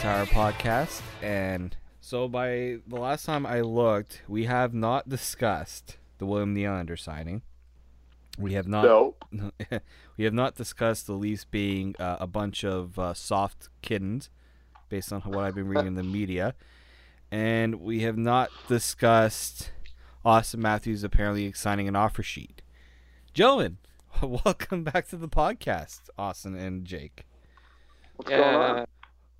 Tower podcast. And so, by the last time I looked, we have not discussed the William Nylander signing. We have not. Nope. we have not discussed the Leafs being uh, a bunch of uh, soft kittens, based on what I've been reading in the media, and we have not discussed Austin Matthews apparently signing an offer sheet. Gentlemen, welcome back to the podcast, Austin and Jake. What's going on?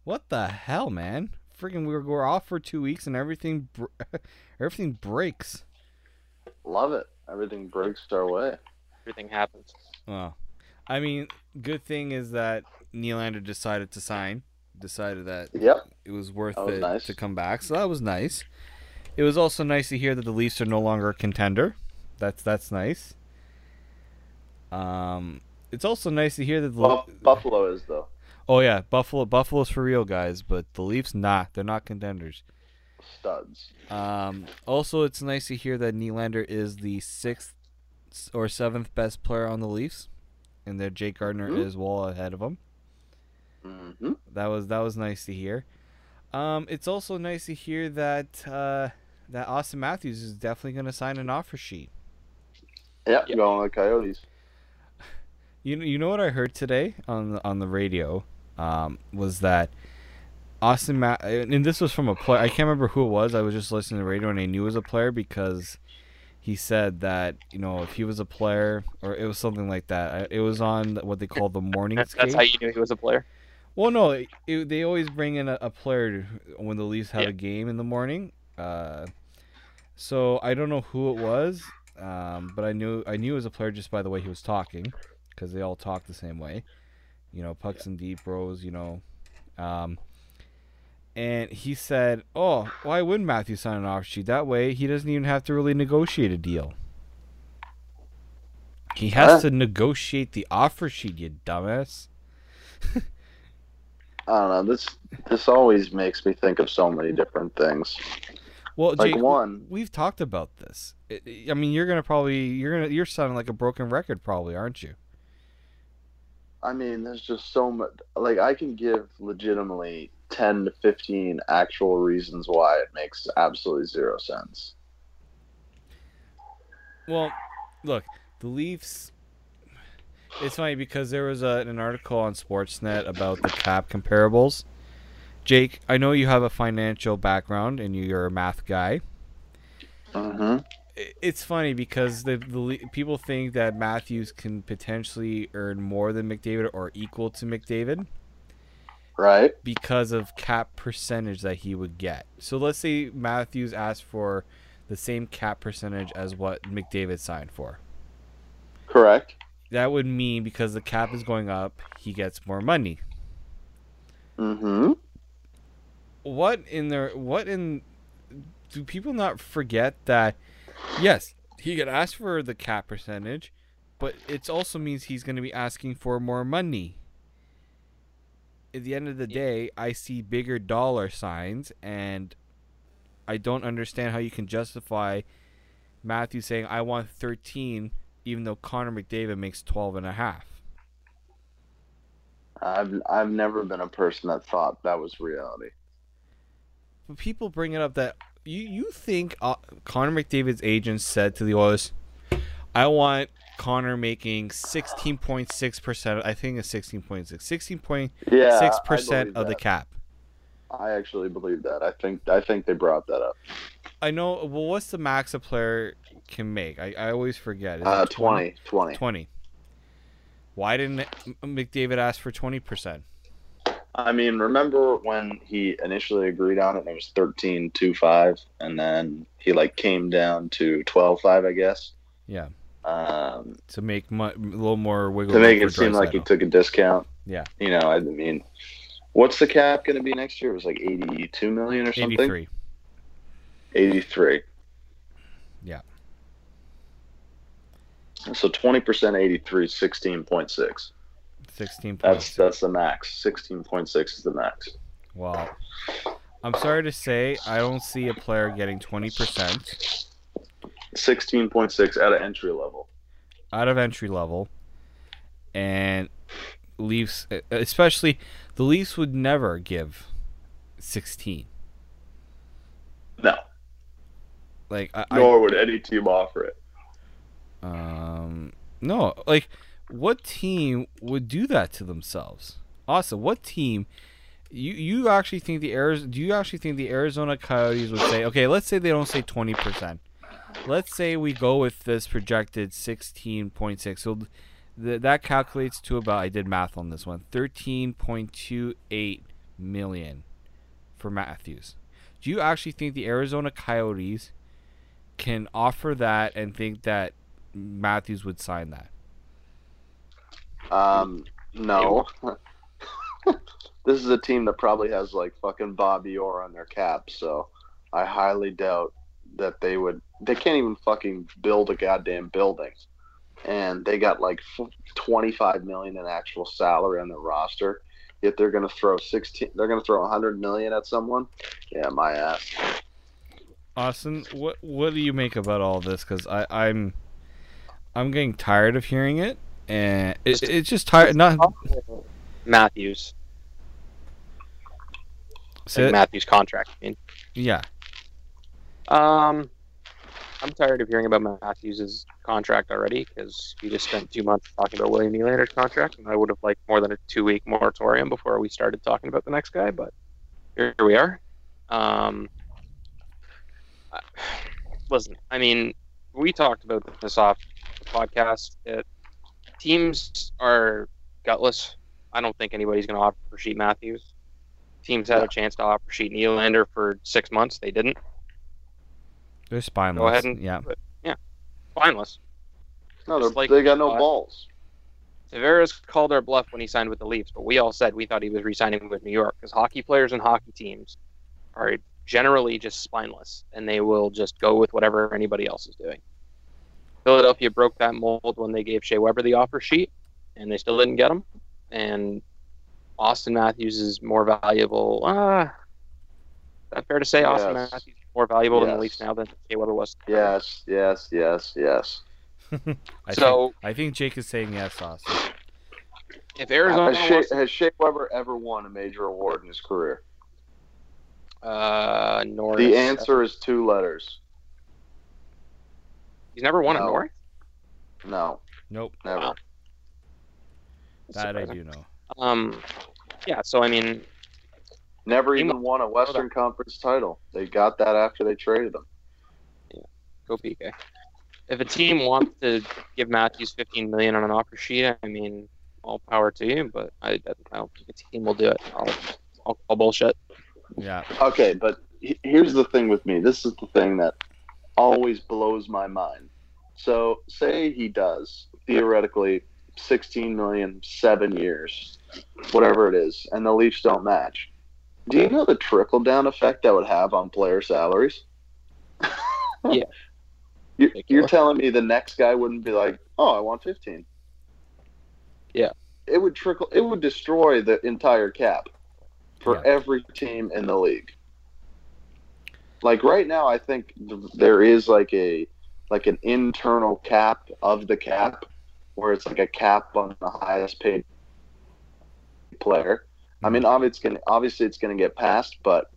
What the hell, man? Freaking, we were, we're off for two weeks and everything, br- everything breaks. Love it. Everything breaks our way. everything happens. Well, I mean, good thing is that Nylander decided to sign. Decided that Yep. it was worth That was it nice. to come back, so that was nice. It was also nice to hear that the Leafs are no longer a contender. That's that's nice. Um, it's also nice to hear that the Buff- Buffalo is though. Oh yeah, Buffalo Buffalo's for real, guys, but the Leafs not. They're not contenders. Studs. Um, also, it's nice to hear that Nylander is the sixth or seventh best player on the Leafs, and that Jake Gardiner Mhm. is well ahead of him. hmm That was that was nice to hear. Um, it's also nice to hear that uh, that Austin Matthews is definitely going to sign an offer sheet. Yep. Yep. Going with the Coyotes. You know, you know what I heard today on the, on the radio um, was that Austin Matt and this was from a player. I can't remember who it was. I was just listening to the radio and I knew it was a player because he said that you know if he was a player or it was something like that. It was on what they call the morning That's, that's how you knew he was a player. Well, no, it, it- they always bring in a, a player when the Leafs have Yeah. a game in the morning. Uh, so I don't know who it was, um, but I knew I knew it was a player just by the way he was talking, because they all talk the same way. You know, pucks and deep bros. You know, um, and he said, "Oh, why wouldn't Matthew sign an offer sheet? That way, he doesn't even have to really negotiate a deal. He has Huh? to negotiate the offer sheet, you dumbass." I don't know. This this always makes me think of so many different things. Well, Like Jake, one- we've talked about this. I- I mean, you're gonna probably you're gonna you're sounding like a broken record, probably, aren't you? I mean, there's just so much. Like, I can give legitimately ten to fifteen actual reasons why it makes absolutely zero sense. Well, look, the Leafs. It's funny because there was a, an article on Sportsnet about the cap comparables. Jake, I know you have a financial background and you're a math guy. Mm-hmm. It's funny because the, the people think that Matthews can potentially earn more than McDavid or equal to McDavid. Right. because of cap percentage that he would get. So let's say Matthews asked for the same cap percentage as what McDavid signed for. Correct. That would mean because the cap is going up, he gets more money. Mm-hmm. What in there what in do people not forget that yes, he could ask for the cap percentage, but it also means he's going to be asking for more money. At the end of the day, I see bigger dollar signs and I don't understand how you can justify Matthew saying I want 13 even though Connor McDavid makes 12 and a half. I've I've never been a person that thought that was reality. But people bring it up that you you think uh, Connor McDavid's agent said to the Oilers, "I want Connor making sixteen point six percent. I think it's sixteen point six. Sixteen point Yeah. six I percent believe of the cap." I actually believe that. I think I think they brought that up. I know. Well, what's the max a player can make? I, I always forget. Is Uh, it 20, 20. 20. Why didn't McDavid ask for twenty percent? I mean, remember when he initially agreed on it and it was 13 2 5 and then he like came down to 12 5, I guess. Yeah, Um, to make mu- a little more wiggle. to make it seem like he took a discount. Yeah. You know, I mean, what's the cap going to be next year? It was like 82 million or something. eighty three. 83. Yeah. So 20% 83 16.6. Sixteen That's that's the max. 16.6 is the max. Wow. I'm sorry to say, I don't see a player getting 20% 16.6 at an entry level. out of entry level and Leafs, especially the Leafs, would never give sixteen. No, Like I, I nor would any team offer it. um no, like what team would do that to themselves? Also, what team? You you actually think the Arizona? Do you actually think the Arizona Coyotes would say, okay, let's say they don't say twenty percent. Let's say we go with this projected sixteen point six. So th- that calculates to about. I did math on this one. Thirteen point two eight million for Matthews. Do you actually think the Arizona Coyotes can offer that and think that Matthews would sign that? Um, no. this is a team that probably has like fucking Bobby Orr on their cap, so I highly doubt that they would. They can't even fucking build a goddamn building, and they got like twenty five million in actual salary on their roster. Yet they're gonna throw sixteen. They're gonna throw hundred million at someone. Yeah, my ass. Austin, what what do you make about all this? Because I I'm I'm getting tired of hearing it, and it, it's just tired. Not Matthews. Like Matthews' contract. I mean, yeah. um, I'm tired of hearing about Matthews' contract already because we just spent two months talking about William Nylander's contract, and I would have liked more than a two-week moratorium before we started talking about the next guy. But here we are. Um, I- listen, I mean, we talked about this off the podcast. It, teams are gutless. I don't think anybody's going to offer sheet Matthews. Teams had Yeah. a chance to offer sheet Nylander for six months. They didn't. They're spineless. Go ahead and yeah. Fineless. No, they're, like- they got no balls. Tavares called our bluff when he signed with the Leafs, but we all said we thought he was re-signing with New York because hockey players and hockey teams are generally just spineless, and they will just go with whatever anybody else is doing. Philadelphia broke that mold when they gave Shea Weber the offer sheet, and they still didn't get him. And Austin Matthews is more valuable. Uh, is that fair to say? Austin Yes. Matthews is more valuable in the Yes. Leafs now than Shea Weber was. Yes, yes, yes, yes. I So- think, I think Jake is saying yes, Austin. If Arizona Has Shea, wants, has Shea Weber ever won a major award in his career? uh, Norris, The answer is two letters. He's never won a No. Norris. No, Nope, never. Wow. that I do know. Um, yeah. So I mean, Never He even won a Western Conference title. They got that after they traded him. Yeah. Go PK. If a team wants to give Matthews 15 million on an offer sheet, I mean, all power to you. But I, I don't think a team will do it. I'll, I'll call bullshit. Yeah. Okay, but here's the thing with me. This is the thing that always blows my mind. So, say he does theoretically 16 million, seven years, whatever it is, and the Leafs don't match. Do you know the trickle down effect that would have on player salaries? Yeah. You're, you're telling me the next guy wouldn't be like, oh, I want 15. Yeah. It would trickle, it would destroy the entire cap for Yeah. every team in the league. Like right now, I think th- there is like a like an internal cap of the cap, where it's like a cap on the highest paid player. I hmm. mean, obviously it's gonna obviously it's gonna get passed, but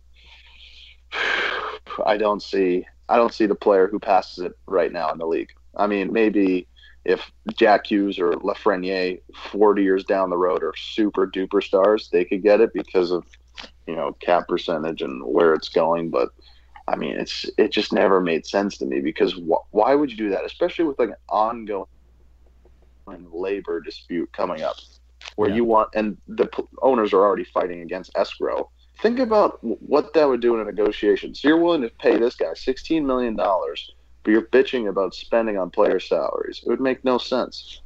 I don't see I don't see the player who passes it right now in the league. I mean, maybe if Jack Hughes or Lafreniere, forty years down the road, are super duper stars, they could get it because of you know cap percentage and where it's going. But I mean, it's it just never made sense to me because wh- why would you do that, especially with like an ongoing labor dispute coming up, where Yeah. you want and the p- owners are already fighting against escrow. Think about what that would do in a negotiation. So you're willing to pay this guy sixteen million dollars, but you're bitching about spending on player salaries. It would make no sense.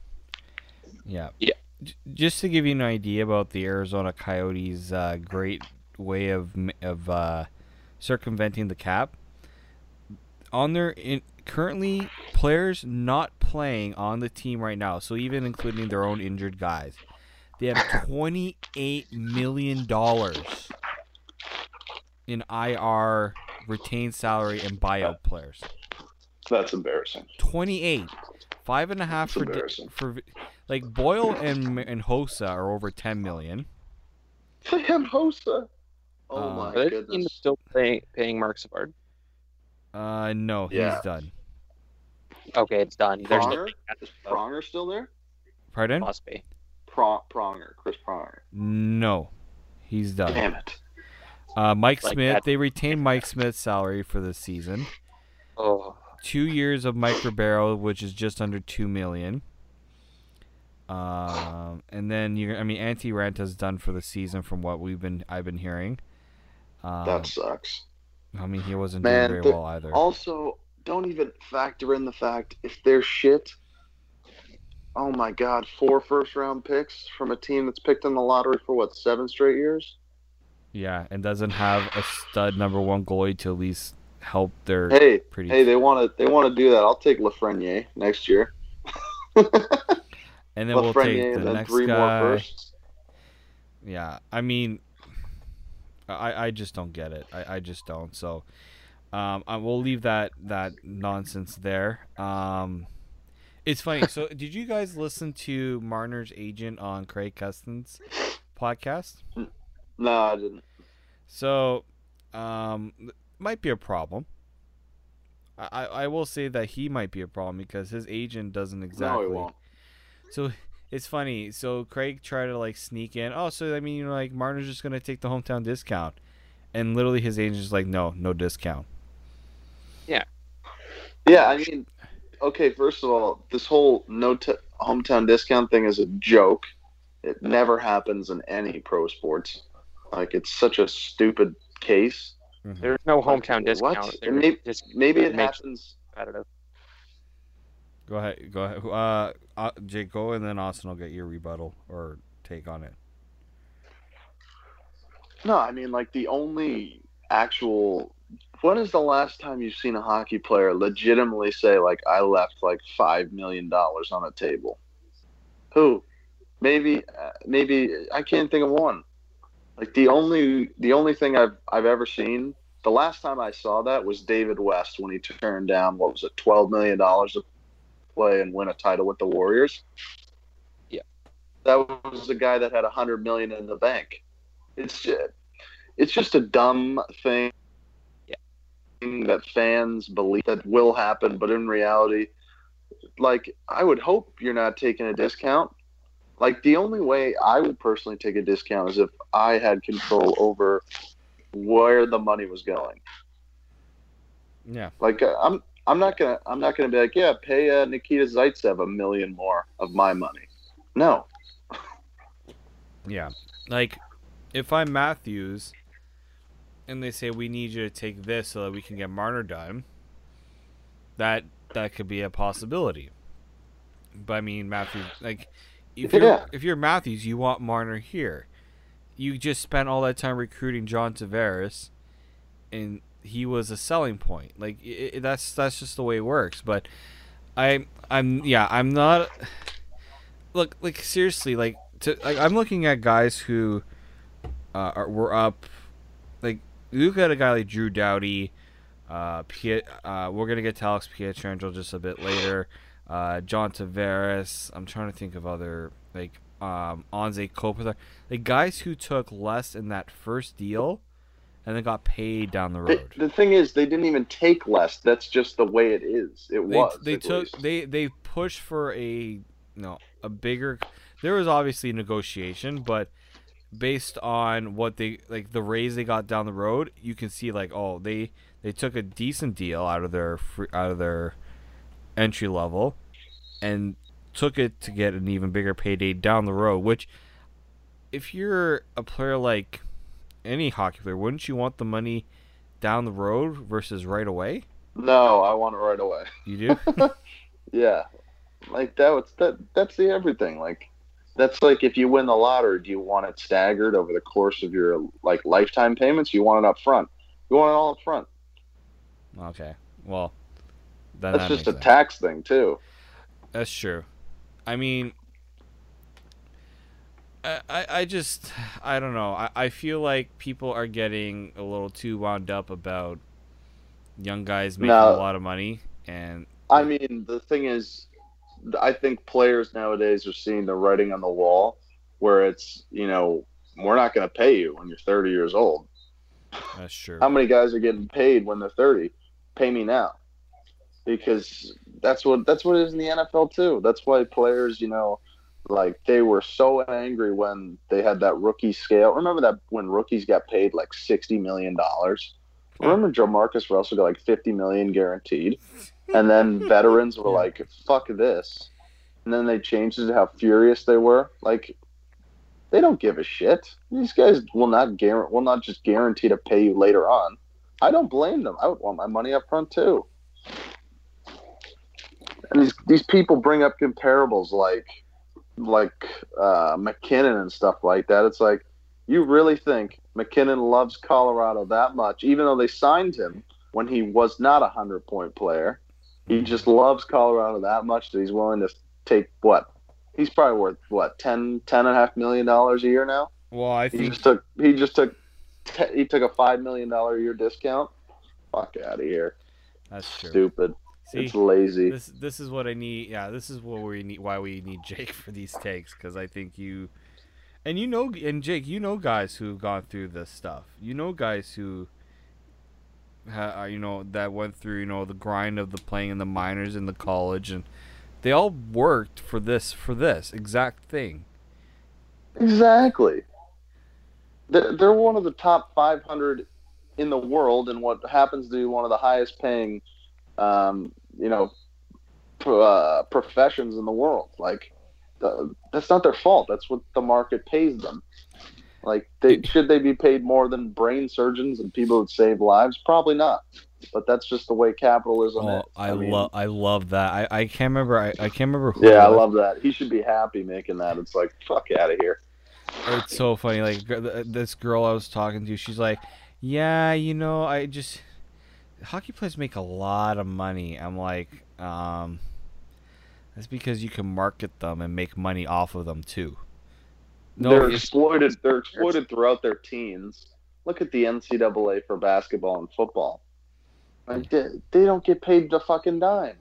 Yeah. Yeah. Just to give you an idea about the Arizona Coyotes' uh, great way of of uh, circumventing the cap, on their in, currently players not playing on the team right now, so even including their own injured guys, they have twenty eight million dollars in IR retained salary and buyout players. That's embarrassing. 28 Five and a half for for like Boyle and and Hossa are over ten million. Sam Hossa. Oh Uh, my Are they goodness. still paying, paying Marc Savard? Uh, no, Yeah. he's done. Okay, it's done. There's no Pronger? Is Pronger still there? Pardon? must be. Pro- Pronger, Chris Pronger. No, he's done. Damn it. Uh, Mike Like Smith. that. They retained Mike Smith's salary for the season. Oh. Two years of Mike Ribeiro, which is just under two million. Um, and then you, I mean, Antti Raanta's done for the season, from what we've been, I've been hearing. Um, That sucks. I mean, he wasn't Man, doing very well either. Also, don't even factor in the fact if they're shit. Oh my God, four first round picks from a team that's picked in the lottery for what seven straight years. Yeah, and doesn't have a stud number one goalie to at least help their Hey, pretty. hey, they want to they want to do that. I'll take Lafreniere next year. and then we'll take the next three more guy. firsts. Yeah, I mean, I I just don't get it. I, I just don't. So, um, I will leave that that nonsense there. Um, it's funny. so, did you guys listen to Marner's agent on Craig Custance's podcast? No, I didn't. So, um, might be a problem. I, I I will say that he might be a problem because his agent doesn't exactly. No, he won't. So it's funny. So Craig tried to like sneak in. Oh, so I mean, you know, like Martin's just gonna take the hometown discount, and literally his agent's like, no, no discount. Yeah, Yeah, I mean, okay. First of all, this whole no t- hometown discount thing is a joke. It never happens in any pro sports. Like it's such a stupid case. Mm-hmm. there's no hometown What? discount. And maybe- Just Maybe it makes happens. competitive. Go ahead, go ahead. Uh, uh, Jake, go, and then Austin will get your rebuttal or take on it. No, I mean like the only actual. When is the last time you've seen a hockey player legitimately say like I left like five million dollars on a table? Who? Maybe, uh, maybe I can't think of one. Like the only the only thing I've I've ever seen. The last time I saw that was David West when he turned down what was it twelve million dollars to play and win a title with the Warriors. Yeah. that was the guy that had a hundred million in the bank. It's just, it's just a dumb thing that fans believe that will happen, but in reality, like I would hope you're not taking a discount. Like the only way I would personally take a discount is if I had control over where the money was going. Yeah. Like uh, I'm I'm not gonna I'm not gonna be like yeah pay uh, Nikita Zaitsev a million more of my money. No, Yeah. Like, if I'm Matthews, and they say we need you to take this so that we can get Marner done, that that could be a possibility. But I mean, Matthews, like, if you're Yeah. if you're Matthews, you want Marner here. You just spent all that time recruiting John Tavares, and he was a selling point. Like, i i that's that's just the way it works. But I I'm yeah I'm not. Look, like seriously, like to like I'm looking at guys who uh, are, were up. Like look at a guy like Drew Doughty. Uh, Piet, uh, we're gonna get to Alex Pietrangelo just a bit later. Uh, John Tavares. I'm trying to think of other like um, Anze Kopitar. Like guys who took less in that first deal, and then got paid down the road. the thing is they didn't even take less. That's just the way it is. It they, was. they took least. they they pushed for a you know a bigger there was obviously negotiation but based on what they like the raise they got down the road you can see like oh they they took a decent deal out of their free, out of their entry level and took it to get an even bigger payday down the road which if you're a player like any hockey player wouldn't you want the money down the road versus right away No, I want it right away. you do Yeah, like that. Was, that that's the everything. Like that's like if you win the lottery, do you want it staggered over the course of your like lifetime payments? You want it up front. You want it all up front. Okay. Well, then That's that just a sense. tax thing too. That's true. I mean, I, I, just, I don't know. I, I feel like people are getting a little too wound up about young guys making No. a lot of money, and I mean, the thing is, I think players nowadays are seeing the writing on the wall, where it's you know we're not going to pay you when you're 30 years old. That's true. How many guys are getting paid when they're 30? Pay me now, because that's what that's what it is in the NFL too. That's why players, you know, like they were so angry when they had that rookie scale. Remember that when rookies got paid like 60 million dollars. Remember JaMarcus Russell got like 50 million guaranteed, and then veterans were like, "Fuck this," and then they changed it to how furious they were. Like they don't give a shit. These guys will not guarantee will not just guarantee to pay you later on. I don't blame them. I would want my money up front too. And these these people bring up comparables like like uh, MacKinnon and stuff like that. It's like you really think MacKinnon loves Colorado that much, even though they signed him when he was not a hundred point player. He just loves Colorado that much that he's willing to take what he's probably worth what 10 10 and a half million dollars a year now well, I think he just took he just took he took a five million dollar a year discount fuck out of here that's true. stupid See, it's lazy this this is what I need. Yeah, this is what we need. Why we need Jake for these takes because I think you, and you know, and Jake, you know guys who've gone through this stuff. You know guys who, ha, uh, you know, that went through you know the grind of the playing in the minors in the college, and they all worked for this for this exact thing. exactly they're, they're one of the top 500 in the world and what happens to be one of the highest paying um, you know uh, professions in the world like uh, that's not their fault that's what the market pays them like they should they be paid more than brain surgeons and people that save lives probably not but that's just the way capitalism Oh, is I, mean, love I love that. I, I can't remember. I, I can't remember who. yeah i love that he should be happy making that it's like fuck out of here It's so funny. Like this girl I was talking to, she's like, "Yeah, you know, I just hockey players make a lot of money." I'm like, um, that's because you can market them and make money off of them too. No, they're exploited. They're exploited throughout their teens. Look at the NCAA for basketball and football. Like they, they don't get paid the fucking dime.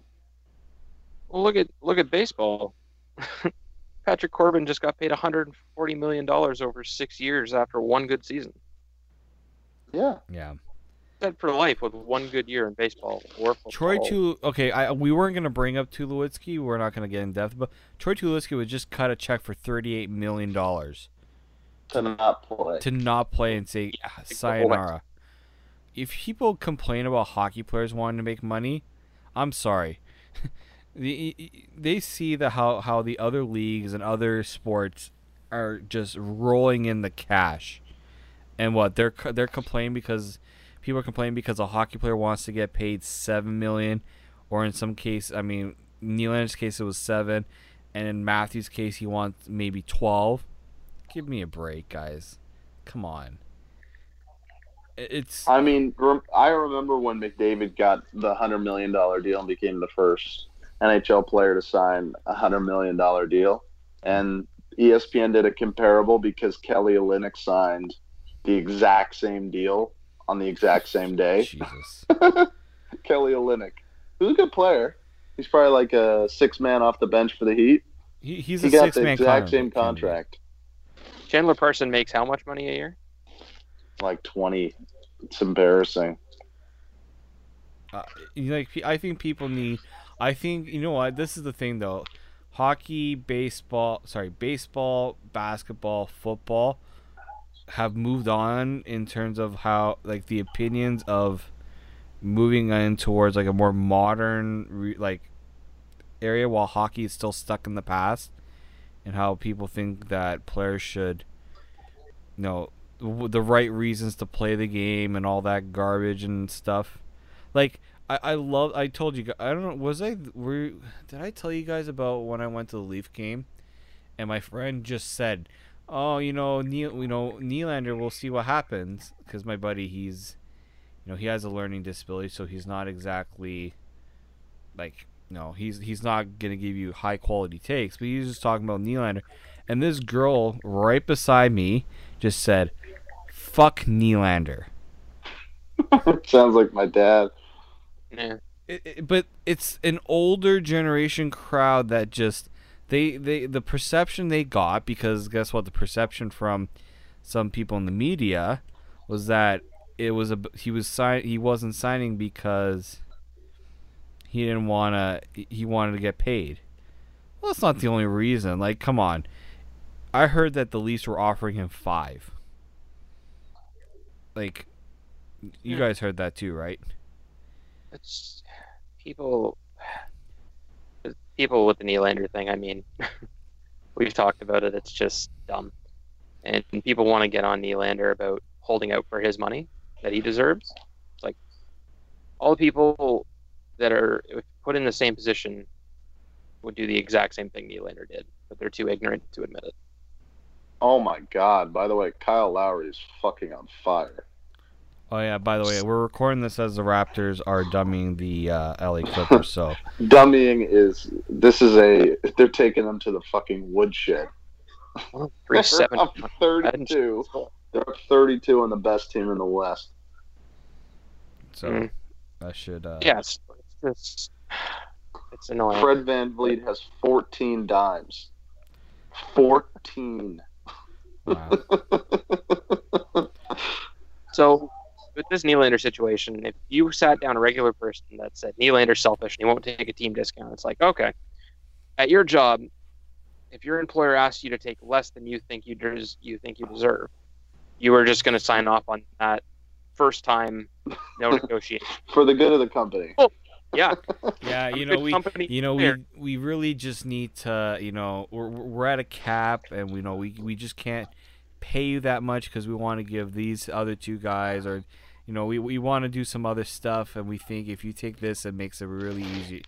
Well, look at look at baseball. Patrick Corbin just got paid 140 million dollars over six years after one good season. Yeah, yeah. Set for life with one good year in baseball or football. Troy Tu okay, I we weren't gonna bring up Tulowitzki. We're not gonna get in depth, but Troy Tulowitzki would just cut a check for thirty-eight million dollars to not play. to not play and say "Ah, sayonara. If people complain about hockey players wanting to make money, I'm sorry. the, they see the how how the other leagues and other sports are just rolling in the cash, and what they're they're complaining because people are complaining because a hockey player wants to get paid seven million, or in some case, I mean, Nylander's case it was seven, and in Matthews' case he wants maybe twelve. Give me a break, guys. Come on. It's I mean, I remember when McDavid got the hundred million dollar deal and became the first NHL player to sign a hundred million dollar deal, and ESPN did a comparable because Kelly Olynyk signed the exact same deal on the exact same day. Jesus. Kelly Olynyk, who's a good player. He's probably like a six man off the bench for the Heat. He, he's he a got six the man exact same contract, Chandler Parson makes how much money a year? like twenty. It's embarrassing. Uh, like I think people need. I think you know what. This is the thing though. Hockey, baseball, sorry, baseball, basketball, football have moved on in terms of how like the opinions of moving in towards like a more modern re- like area while hockey is still stuck in the past and how people think that players should you know the right reasons to play the game and all that garbage and stuff. Like I, I love I told you I don't know was I were did I tell you guys about when I went to the Leaf game? And my friend just said oh you know Neil you know Nylander we'll see what happens because my buddy he's you know he has a learning disability so he's not exactly like no he's he's not gonna give you high quality takes but he's just talking about Nylander and this girl right beside me just said fuck Nylander Sounds like my dad. Yeah. it, it- but it's an older generation crowd that just they they the perception they got because guess what the perception from some people in the media was that it was a he was sign he wasn't signing because he didn't want to he wanted to get paid. Well, that's not the only reason. Like, come on. I heard that the Leafs were offering him five. Like, you Hmm. guys heard that too, right? It's people. People with the Nylander thing. I mean, we've talked about it. It's just dumb, and people want to get on Nylander about holding out for his money that he deserves. It's like all the people that are put in the same position would do the exact same thing Nylander did, but they're too ignorant to admit it. Oh my god! By the way, Kyle Lowry is fucking on fire. Oh yeah. By the way, we're recording this as the Raptors are dumbing the uh, LA Clippers. So Dummying is this is a they're taking them to the fucking woodshed. Three They're seven. up 32. They're up 32 on the best team in the West. so Mm. that should. Uh, Yeah, it's, it's just it's annoying. Fred VanVleet has 14 dimes. 14. Wow. So with this Nylander situation, if you sat down a regular person that said Nylander's selfish and he won't take a team discount, it's like okay, at your job, if your employer asks you to take less than you think you des- you think you deserve, you are just going to sign off on that first time, no negotiation. For the good of the company. Oh, yeah, Yeah, you know we you know we we really just need to you know we're we're at a cap and we know we we just can't pay you that much because we want to give these other two guys or you know we we want to do some other stuff and we think if you take this it makes it really easy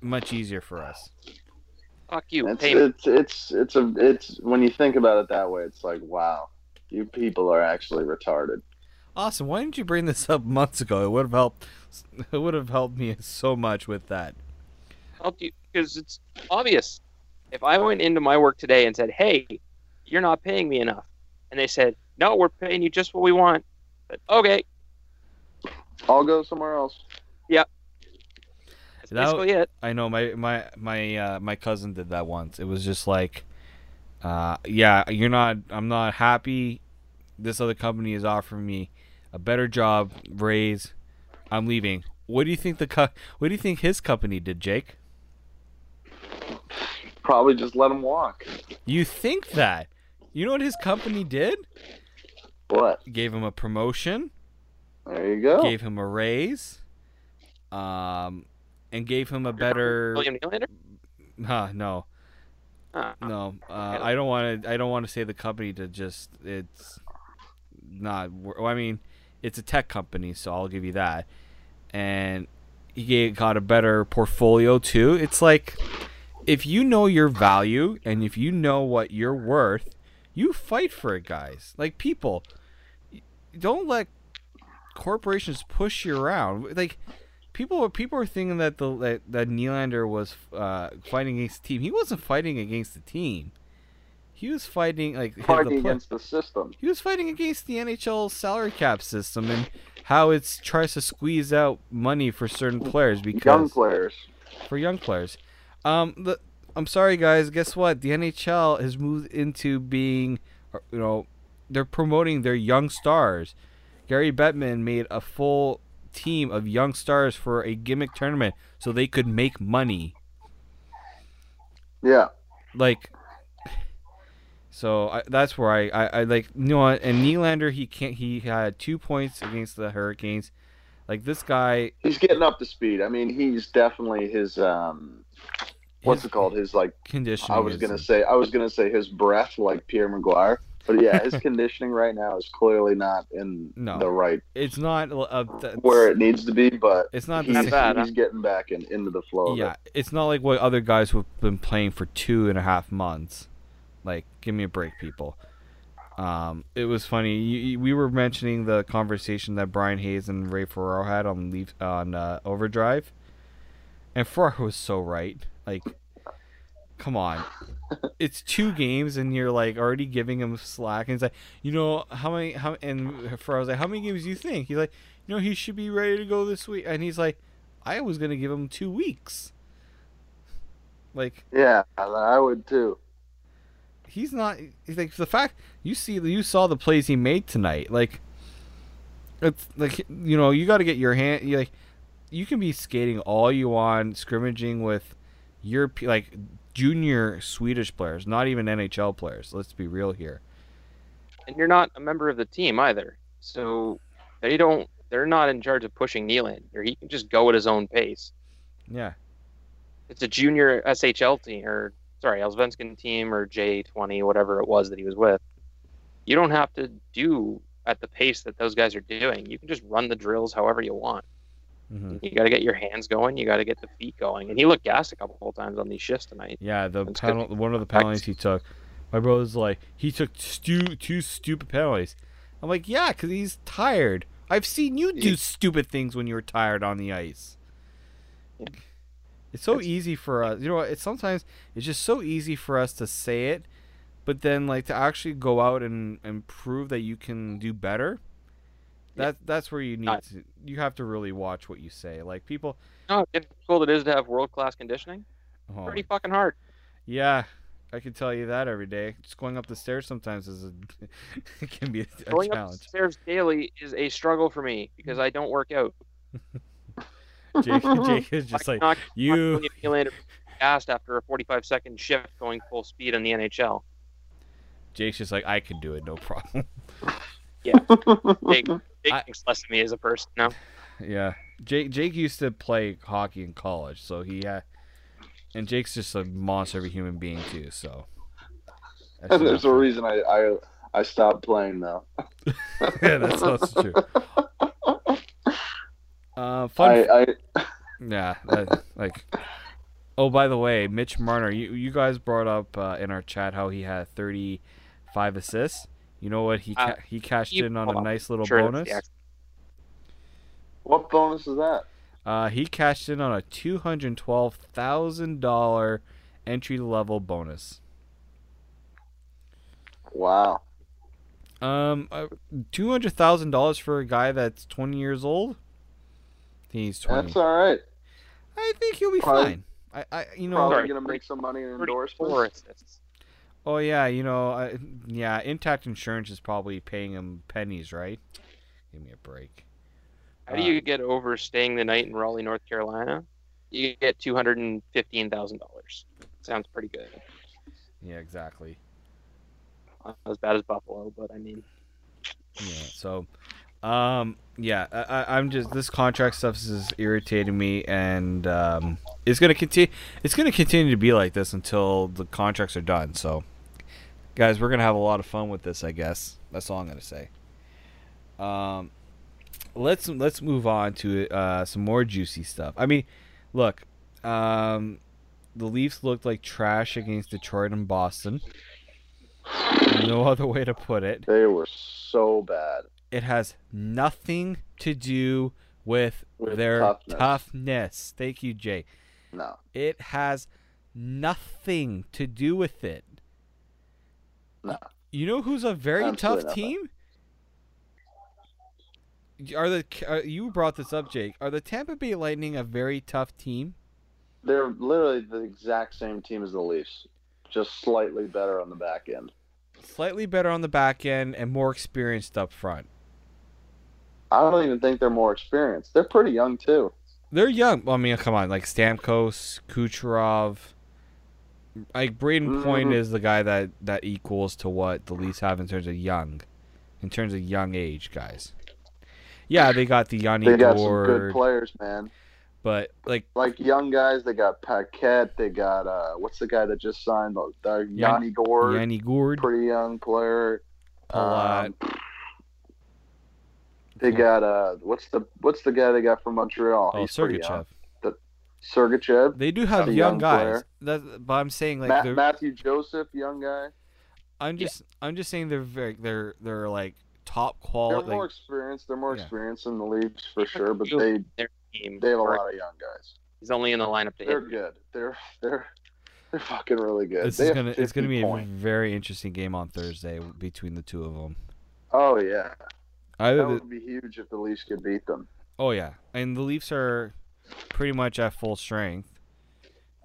much easier for us. fuck you. It's, it's it's it's a it's when you think about it that way, it's like wow, you people are actually retarded. Awesome. Why didn't you bring this up months ago? It would have helped. It would have helped me so much with that. helped you because it's obvious. If I went into my work today and said, "Hey, you're not paying me enough," and they said, "No, we're paying you just what we want," but okay, I'll go somewhere else. that's That- basically it. I know my my my uh, my cousin did that once. It was just like, uh, yeah, you're not. I'm not happy. This other company is offering me a better job, raise. I'm leaving. What do you think the co- What do you think his company did, Jake? Probably just let him walk. You think that? You know what his company did? What? Gave him a promotion, There you go. gave him a raise, um, and gave him a better. William Nylander. Huh, no. Uh, No, uh, I don't want to. I don't want to say the company to just. It's not. wor- I mean, it's a tech company, so I'll give you that. And he ga- got a better portfolio too. It's like if you know your value and if you know what you're worth, you fight for it, guys. Like people, don't let corporations push you around. Like people, people are thinking that the that, that Nylander was uh, fighting against the team. He wasn't fighting against the team. He was fighting like the Fighting pla- against the system. he was fighting against the NHL salary cap system and how it tries to squeeze out money for certain players because Young players. for young players. Um, the I'm sorry, guys. Guess what? The NHL has moved into being, uh, you know, they're promoting their young stars. Gary Bettman made a full team of young stars for a gimmick tournament so they could make money. Yeah. Like, so I, that's where I, I, I like you know? And Nylander he can't he had two points against the Hurricanes. Like this guy, He's getting up to speed. I mean, he's definitely his um what's his it called? His like Conditioning. I was gonna say I was gonna say his breath like Pierre McGuire. But yeah, his conditioning right now is clearly not in No. the right It's not uh, where it needs to be, but It's not he's, same- bad, he's getting back in, into the flow. Yeah, it. it's not like what other guys who've been playing for two and a half months. Like, give me a break, people. Um, it was funny. You, you- we were mentioning the conversation that Bryan Hayes and Ray Ferraro had on Leaf on uh, Overdrive, and Ferraro was so right. Like, come on, it's two games, and you're like already giving him slack. And he's like, you know, how many? How and for i was like, how many games do you think? He's like, you know, he should be ready to go this week, and he's like. I was gonna give him two weeks. Like Yeah, I would too. he's not he's like the fact you see you saw the plays he made tonight. Like it's like you know you got to get your hand. You like you can be skating all you want, scrimmaging with Europe like junior Swedish players, not even NHL players. Let's be real here. and you're not a member of the team either. So they don't. They're not in charge of pushing Nylander. He can just go at his own pace. Yeah, It's a junior SHL team, or sorry, Allsvenskan team, or J20, whatever it was that he was with. You don't have to do at the pace that those guys are doing. You can just run the drills however you want. Hmm You got to get your hands going. You got to get the feet going. And he looked gassed a couple of times on these shifts tonight. yeah. The penal- one of the penalties he took. My brother's like he took stu- two stupid penalties. I'm like, yeah, because he's tired. I've seen you do stupid things when you were tired on the ice. Yeah. It's so It's- easy for us. You know, what, it's sometimes it's just so easy for us to say it, but then like to actually go out and and prove that you can do better. That that's where you need Not- to. You have to really watch what you say. Like people. How difficult it is to have world class conditioning? Oh, Pretty fucking hard. yeah, I can tell you that every day. Just going up the stairs sometimes is a it can be a, a Going challenge. upstairs daily is a struggle for me because I don't work out. Jake, Jake is just like cannot you. Gassed after a 45 second shift going full speed in the NHL. Jake's just like I can do it, no problem. Yeah. Jake, Jake I- thinks less of me as a person now. Yeah, Jake. Jake used to play hockey in college, so he had. And Jake's just a monster of a human being too. So. That's And there's a reason I I, I stopped playing now. yeah, that's also true. Uh, fun. I, I Yeah, that, like. Oh, by the way, Mitch Marner, you you guys brought up uh, in our chat how he had 35 assists. You know what? He Uh, he cashed you- in on a on. nice little Sure, bonus. what bonus is that? Uh, he cashed in on a two hundred twelve thousand dollar entry level bonus. Wow. Um, uh, two hundred thousand dollars for a guy that's twenty years old. I think he's twenty. That's all right. I think he'll be Probably- fine. I, I, you know, Probably Sorry. gonna make some money in 34 endorsements. Oh yeah, you know, I, yeah. Intact Insurance is probably paying him pennies, right? Give me a break. How do you get over staying the night in Raleigh, North Carolina? You get two hundred and fifteen thousand dollars. Sounds pretty good. Yeah, exactly. Not as bad as Buffalo, but I mean, Yeah. So, um, yeah, I, I, I'm just this contract stuff is irritating me, and um, it's gonna continue. It's gonna continue to be like this until the contracts are done. So, guys, we're gonna have a lot of fun with this. I guess that's all I'm gonna say. Um, let's let's move on to uh, some more juicy stuff. I mean, look, um, the Leafs looked like trash against Detroit and Boston. No other way to put it They were so bad. it has nothing to do with, With their toughness. toughness. Thank you, Jay. No. It has nothing to do with it. No. You know who's a very tough team? Are the uh, you brought this up, Jake? Are the Tampa Bay Lightning a very tough team? They're literally the exact same team as the Leafs, just slightly better on the back end. Slightly better on the back end and more experienced up front. I don't even think they're more experienced. They're pretty young too. They're young. Well, I mean, come on, like Stamkos, Kucherov. Like Brayden Point Mhm. is the guy that that equals to what the Leafs have in terms of young, in terms of young age guys. Yeah, they got the Yanni They got some good players, man. but like Like young guys, they got Paquette. They got uh, what's the guy that just signed? The, the Yanni Gourde, Yanni Gourde, pretty young player. Um, they got uh, what's the what's the guy they got from Montreal? oh. Sergachev. Sergachev. They do have young, young guys. That, but I'm saying like Ma- they're, Matthew Joseph, young guy. I'm just I'm just saying they're very they're they're like top quality. They're more Like, experienced. They're more Yeah. experienced in the Leafs for sure, but they their team. they have a lot of young guys. He's only in the lineup to They're hit. good. They're they're they're fucking really good. this They is gonna it's gonna 50 be a very interesting game on Thursday between the two of them. Oh yeah, Either that the, would be huge if the Leafs could beat them. Oh yeah, and the Leafs are pretty much at full strength.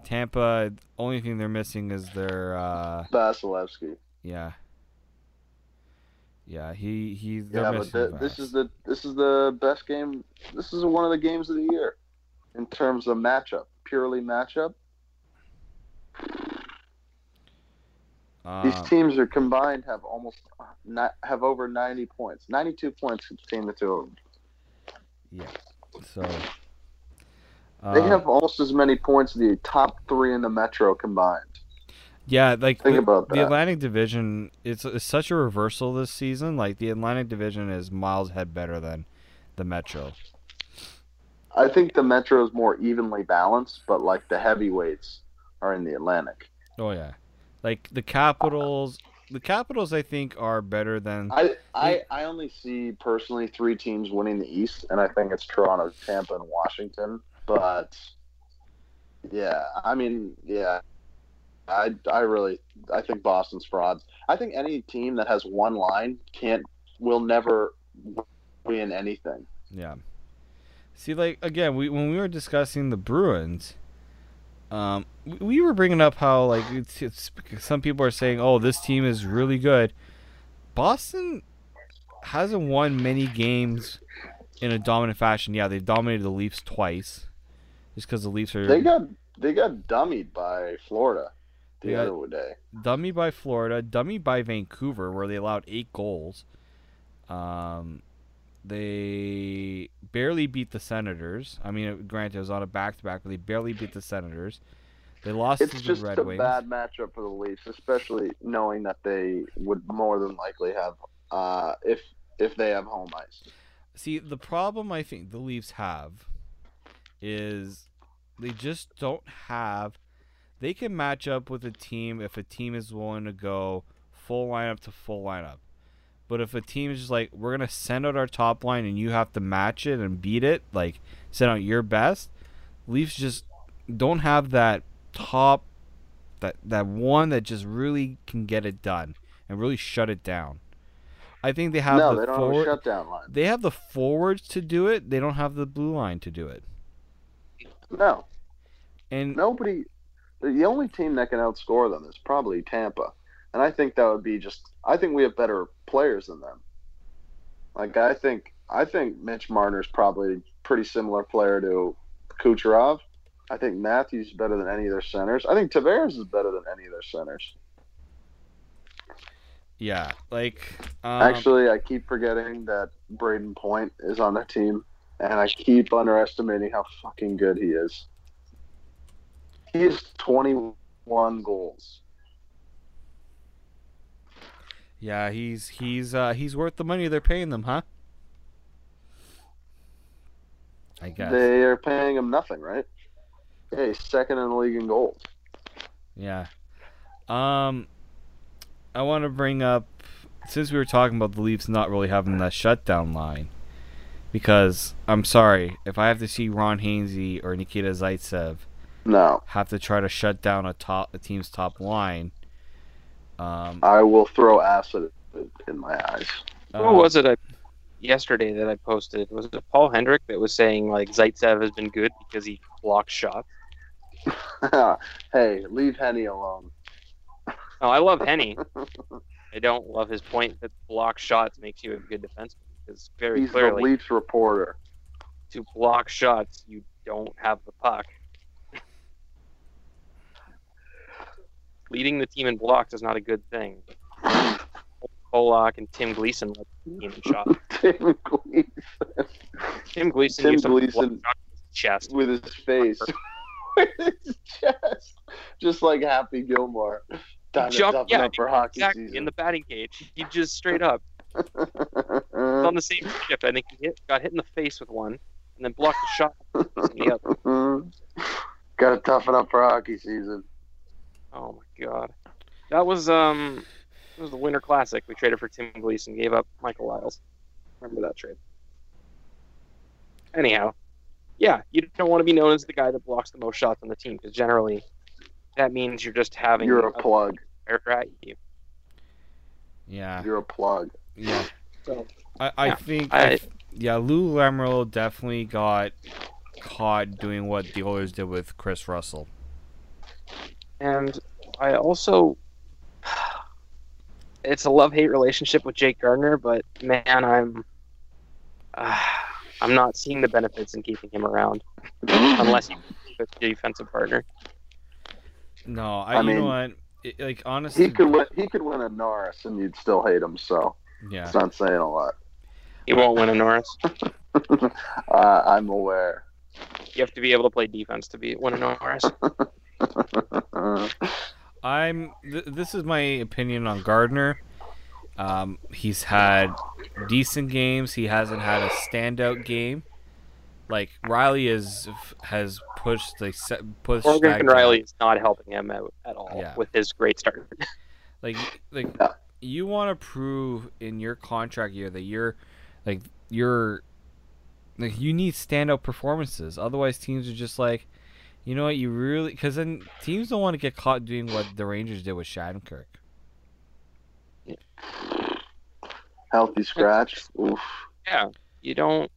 Tampa, only thing they're missing is their uh, Vasilevskiy. yeah. Yeah, he he. Yeah, but this is the this is the best game. This is one of the games of the year in terms of matchup, purely matchup. These Um, teams are combined have almost not have over ninety points, ninety two points between the two of them. yeah. So. They uh, have almost as many points as the top three in the Metro combined. Yeah, like Think the, about the. Atlantic Division. It's, it's such a reversal this season. Like the Atlantic Division is miles ahead better than the Metro. I think the Metro is more evenly balanced, but like the heavyweights are in the Atlantic. Oh yeah, like the Capitals. The Capitals, I think, are better than. I, I I only see personally three teams winning the East, and I think it's Toronto, Tampa, and Washington. But yeah, I mean, yeah, I I really I think Boston's frauds. I think any team that has one line can't will never win anything. Yeah. See, like again, we when we were discussing the Bruins, um, we- we were bringing up how like it's, it's some people are saying, "Oh, this team is really good." Boston hasn't won many games in a dominant fashion. Yeah, they've dominated the Leafs twice, just because the Leafs are They got they got dummied by Florida the other day. dummy by Florida, dummy by Vancouver, where they allowed eight goals. Um, they barely beat the Senators. I mean, granted, it was on a back-to-back, but they barely beat the Senators. They lost It's to the just Red a Wings. bad matchup for the Leafs, especially knowing that they would more than likely have uh, if if they have home ice. See, the problem I think the Leafs have is they just don't have. They can match up with a team if a team is willing to go full lineup to full lineup. But if a team is just like, we're gonna send out our top line and you have to match it and beat it, like send out your best, Leafs just don't have that top, that that one that just really can get it done and really shut it down. I think they have no, the they don't forward, have a shutdown line. they have the forwards to do it. They don't have the blue line to do it. No, And nobody. The only team that can outscore them is probably Tampa, and I think that would be just. I think we have better players than them. Like I think, I think Mitch Marner's probably a pretty similar player to Kucherov. I think Matthews is better than any of their centers. I think Tavares is better than any of their centers. yeah, like um, Actually, I keep forgetting that Brayden Point is on their team, and I keep underestimating how fucking good he is. He has 21 goals. yeah, he's he's uh, he's worth the money they're paying them, huh? I guess. They are paying him nothing, right? He's second in the league in goals. Yeah. Um, I want to bring up since we were talking about the Leafs not really having that shutdown line, because I'm sorry if I have to see Ron Hainsey or Nikita Zaitsev No, have to try to shut down a top a team's top line. Um, I will throw acid in my eyes. Who uh, was it I, yesterday that I posted? Was it Paul Hendrick that was saying like Zaitsev has been good because he blocks shots? hey, leave Henny alone. Oh, I love Henny. I don't love his point that block shots makes you a good defenseman because very He's the clearly Leafs reporter. to block shots you don't have the puck. Leading the team in blocks is not a good thing. Polak and Tim Gleason led the team in shots. Tim Gleason Tim Gleason Tim used to block Gleason- chest. with his face, with his chest, just like Happy Gilmore. Time Jump- yeah, up for hockey Exactly season. in the batting cage. He just straight up on the same shift. I think he hit, got hit in the face with one, and then blocked the shot. in the other. Got to toughen up for hockey season. Oh my god, that was um, it was the Winter Classic. We traded for Tim Gleason, gave up Michael Liles. Remember that trade? Anyhow, yeah, you don't want to be known as the guy that blocks the most shots on the team because generally that means you're just having You're a plug. player at you. yeah, You're a plug. Yeah. So I, I Yeah, think I- yeah, Lou Lamoriello definitely got caught doing what the Oilers did with Kris Russell. And I also, it's a love hate relationship with Jake Gardiner, but man, I'm, uh, I'm not seeing the benefits in keeping him around unless you a defensive partner. No, I, I you mean, know what? It, like honestly, He could win. He could win a Norris, and you'd still hate him. So yeah. it's not saying a lot. He won't win a Norris. Uh, I'm aware. You have to be able to play defense to be win a Norris. I'm. Th- this is my opinion on Gardiner. Um, he's had decent games. He hasn't had a standout game. Like Rielly is has pushed the set pushed Morgan and. Rielly is not helping him out at all Yeah. with his great start. Like like Yeah. You want to prove in your contract year that you're like you're like you need standout performances. Otherwise, teams are just like, you know what, you really because then teams don't want to get caught doing what the Rangers did with Shattenkirk. Healthy scratch. Oof. yeah, you don't.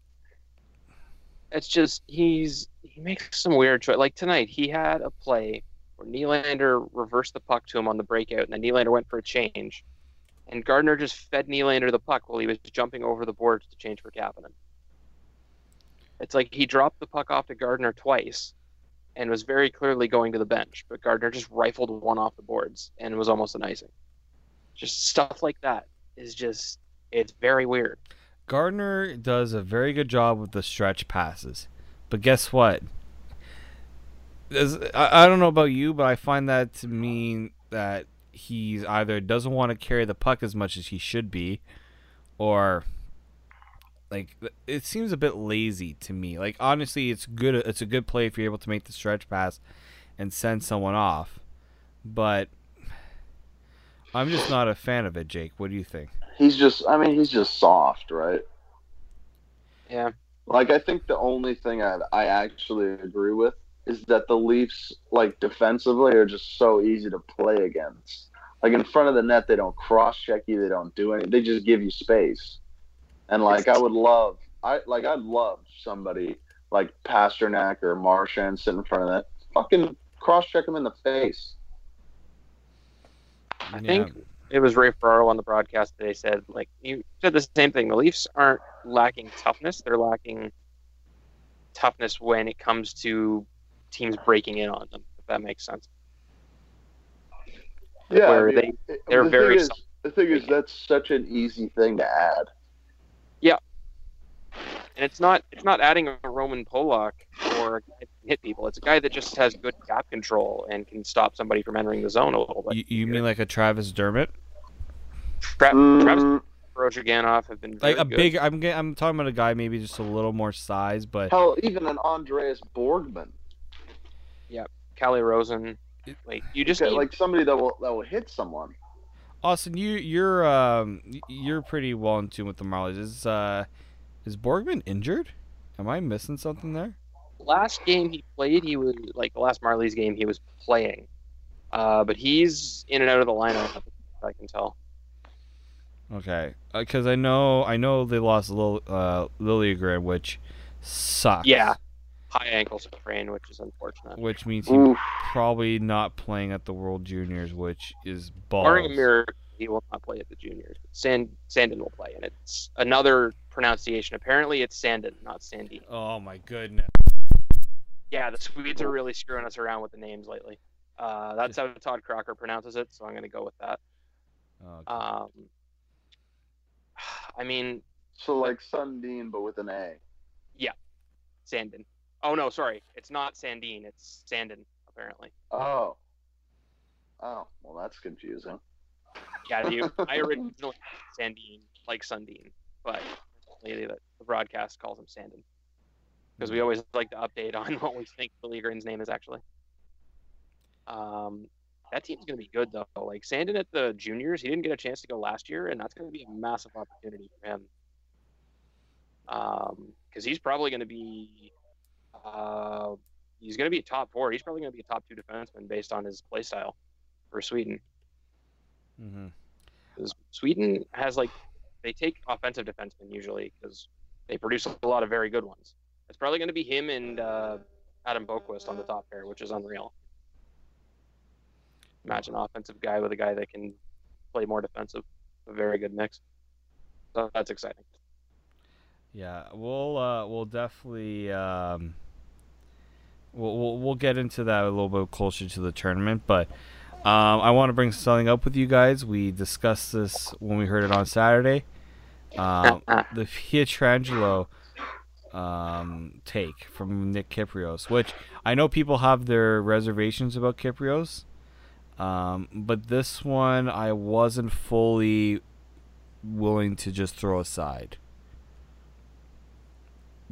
It's just he's he makes some weird choice. Like tonight, he had a play where Nylander reversed the puck to him on the breakout, and then Nylander went for a change, and Gardiner just fed Nylander the puck while he was jumping over the boards to change for Kapanen. It's like he dropped the puck off to Gardiner twice, and was very clearly going to the bench, but Gardiner just rifled one off the boards and was almost an icing. Just stuff like that is just it's very weird. Gardiner does a very good job with the stretch passes, but guess what? There's- I, I don't know about you, but I find that to mean that he's either doesn't want to carry the puck as much as he should be, or like it seems a bit lazy to me. Like honestly, it's good. It's a good play if you're able to make the stretch pass and send someone off, but I'm just not a fan of it. Jake, what do you think? He's just. I mean, he's just soft, right? Yeah. Like I think the only thing I I actually agree with is that the Leafs, like defensively, are just so easy to play against. Like in front of the net, they don't cross check you. They don't do anything. They just give you space. And like I would love, I like I'd love somebody like Pastrnak or Marchand sit in front of that. Fucking cross check them in the face. I Yeah. think it was Ray Ferraro on the broadcast today said like you said the same thing. The Leafs aren't lacking toughness; they're lacking toughness when it comes to teams breaking in on them. If that makes sense. Yeah, Where I mean, they- they're the very Thing is, the thing is, that's such an easy thing to add. Yeah, and it's not it's not adding a Roman Polak or a guy that can hit people. It's a guy that just has good gap control and can stop somebody from entering the zone a little bit. You, you mean like a Travis Dermott? Tra- Travis Mm, Ozhiganov have been Like a good. big. I'm. I'm talking about a guy maybe just a little more size, but hell, even an Andreas Borgman, Calle Rosen. Like you just Okay, need, like somebody that will that will hit someone. Austin, you you're um you're pretty well in tune with the Marlies. Is uh is Borgman injured? Am I missing something there? last game he played, he was like the last Marlies game he was playing, uh, but he's in and out of the lineup. I can tell. Okay, because I know I know they lost Lil, uh, Liljegren, which sucks. Yeah, high ankle sprain, which is unfortunate. Which means he Oof. probably not playing at the World Juniors, which is balls. Barring a miracle, he will not play at the juniors. Sand Sandin will play, and it's another pronunciation. Apparently, it's Sandin, not Sandin. Oh my goodness. Yeah, the Swedes are really screwing us around with the names lately. Uh, that's how Todd Crocker pronounces it, so I'm going to go with that. Okay. Um, I mean, So like Sundin, but with an A. Yeah, Sandin. Oh no, sorry, it's not Sandine. It's Sandin. Apparently. Oh. Oh, well, that's confusing. Yeah, you, I originally Sandine, like Sundine, but the, the broadcast calls him Sandin because we always like to update on what we think the Ligren's name is actually. Um, that team's going to be good though. Like Sandin at the juniors, he didn't get a chance to go last year, and that's going to be a massive opportunity for him. Um, because he's probably going to be, uh, he's going to be a top four. He's probably going to be a top two defenseman based on his play style for Sweden. hmm 'Cause Sweden has like they take offensive defensemen usually because they produce a lot of very good ones. It's probably going to be him and uh, Adam Boqvist on the top pair, which is unreal. Imagine an offensive guy with a guy that can play more defensive. A very good mix. So that's exciting. Yeah, we'll uh, we'll definitely um, we'll, we'll we'll get into that a little bit closer to the tournament, but um, I want to bring something up with you guys. We discussed this when we heard it on Saturday. Um, the Pietrangelo um, take from Nick Kyprios, which I know people have their reservations about Kyprios, um, but this one I wasn't fully willing to just throw aside.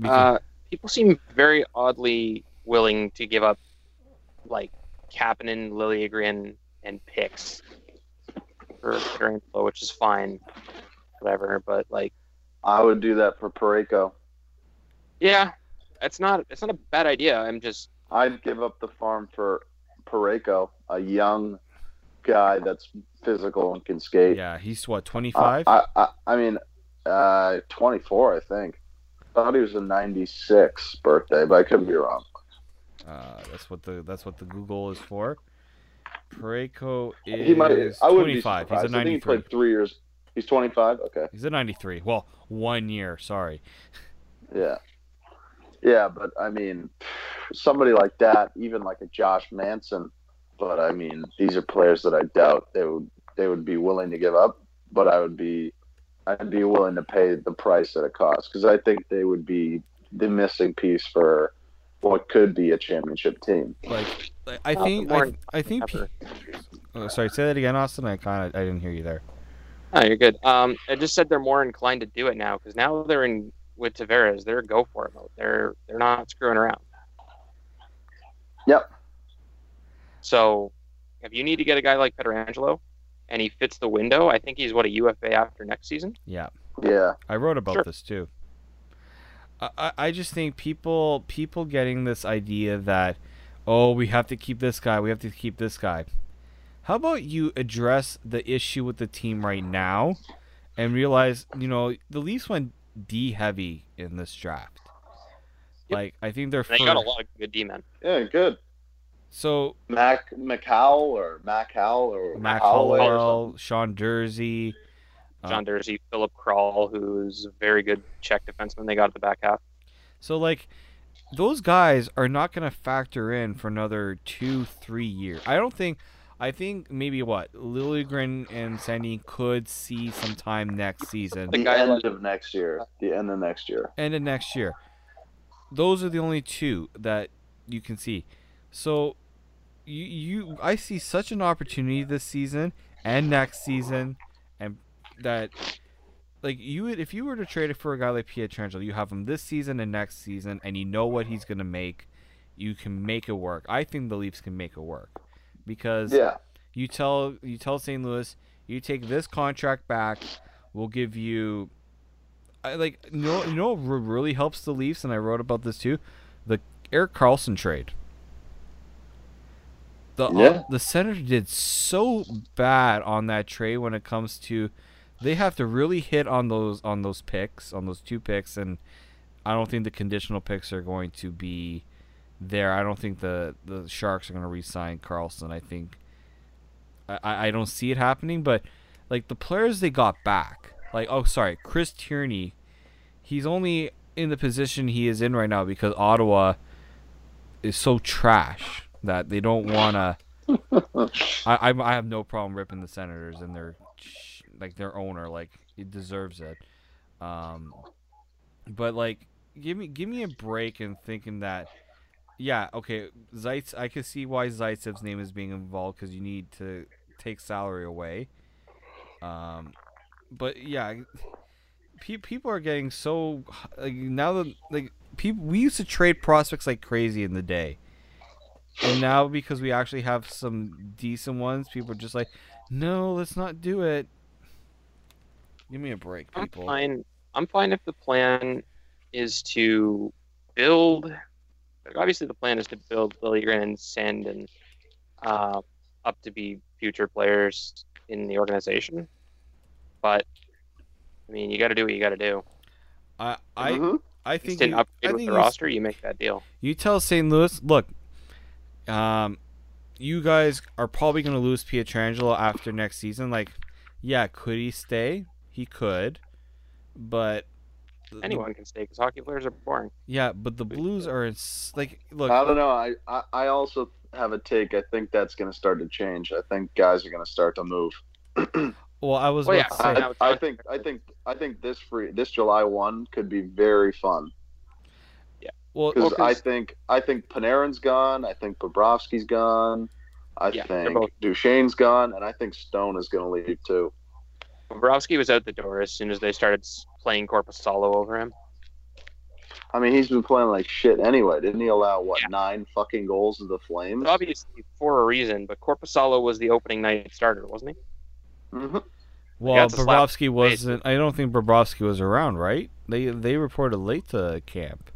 Uh, people seem very oddly willing to give up, like Kapanen, Liljegren, and picks for Pietrangelo, which is fine, whatever. But like, I would do that for Parayko. yeah, it's not it's not a bad idea. I'm just I'd give up the farm for Parayko, a young guy that's physical and can skate. yeah, he's what 25. I. I, I, I mean, uh, 24, I think. Thought he was a 96 birthday, but I could be wrong. Uh, that's what the that's what the Google is for. Parayko is He might. I would be 25. surprised. He's a I think he played three years. He's 25. Okay. He's a 93. Well, one year. Sorry. Yeah. Yeah, but I mean, somebody like that, even like a Josh Manson. But I mean, these are players that I doubt they would they would be willing to give up. But I would be, I'd be willing to pay the price that it costs because I think they would be the missing piece for what could be a championship team. Like, like, I think more I, I think. P- oh, sorry, say that again, Austin. I kind of I didn't hear you there. Oh, you're good. Um, I just said they're more inclined to do it now because now they're in with Tavares. They're go for it mode. They're they're not screwing around. Yep. So, if you need to get a guy like Pietrangelo, and he fits the window, I think he's what a UFA after next season. Yeah, Yeah. I wrote about Sure. this too. I, I I just think people people getting this idea that oh we have to keep this guy we have to keep this guy. How about you address the issue with the team right now, and realize you know the Leafs went D heavy in this draft. Yep. Like I think they're They fir- got a lot of good D men. Yeah. Good. so Mac McCowell or Maccal or Mac Hollowell or Sean Durzi. Uh, John Durzi, Filip Kral, who's a very good Czech defenseman they got at the back half. So like those guys are not going to factor in for another 2 3 years. I don't think I think maybe what Liljegren and Sandy could see some time next season. The The end like- of next year. The end of next year. end of next year. Those are the only two that you can see. So you you I see such an opportunity this season and next season and that like you would if you were to trade it for a guy like Pietrangelo, you have him this season and next season and you know what he's going to make. You can make it work. I think the Leafs can make it work. Because Yeah. you tell you tell St. Louis, you take this contract back, we'll give you I like you know you know what really helps the Leafs and I wrote about this too, the Erik Karlsson trade. The Yeah. the Senator did so bad on that trade when it comes to they have to really hit on those on those picks, on those two picks and I don't think the conditional picks are going to be there. I don't think the the Sharks are going to re-sign Karlsson. I think I, I don't see it happening. But like the players they got back, like oh sorry, Chris Tierney, he's only in the position he is in right now because Ottawa is so trash that they don't want to. I, I I have no problem ripping the Senators and their like their owner like it deserves it. Um, but like give me give me a break in thinking that yeah okay Zaitz I can see why Zaitsev's name is being involved because you need to take salary away. Um, but yeah, pe- people are getting so like now that like people we used to trade prospects like crazy in the day. And now because we actually have some decent ones, people are just like, no, let's not do it. Give me a break, people. I'm people. fine. I'm fine if the plan is to build. Obviously, the plan is to build Liljegren and Send and uh, up to be future players in the organization. But I mean, you got to do what you got to do. I I Mhm. I think Instant you, upgrade I with think the you, roster, you make that deal. you tell St. Louis, look, um, you guys are probably going to lose Pietrangelo after next season. Like, yeah, could he stay? He could, but Anyone can stay because hockey players are boring. Yeah, but the Blues are in, like, look. I don't know. I, I, I also have a take. I think that's going to start to change. I think guys are going to start to move. Well, I was Well, yeah, to say. I, I think I think I think this free this July one could be very fun Yeah. well, because Well, I 'cause- think I think Panarin's gone. I think Bobrovsky's gone. I Yeah, think both- Duchene's gone, and I think Stone is going to leave too. Bobrovsky was out the door as soon as they started s- playing Korpisalo over him. I mean, he's been playing like shit anyway. Didn't he allow what Yeah. nine fucking goals to the Flames? But obviously for a reason, but Korpisalo was the opening night starter, wasn't he? hmm well, that's Bobrovsky wasn't. I don't think Bobrovsky was around, right? They they reported late to camp,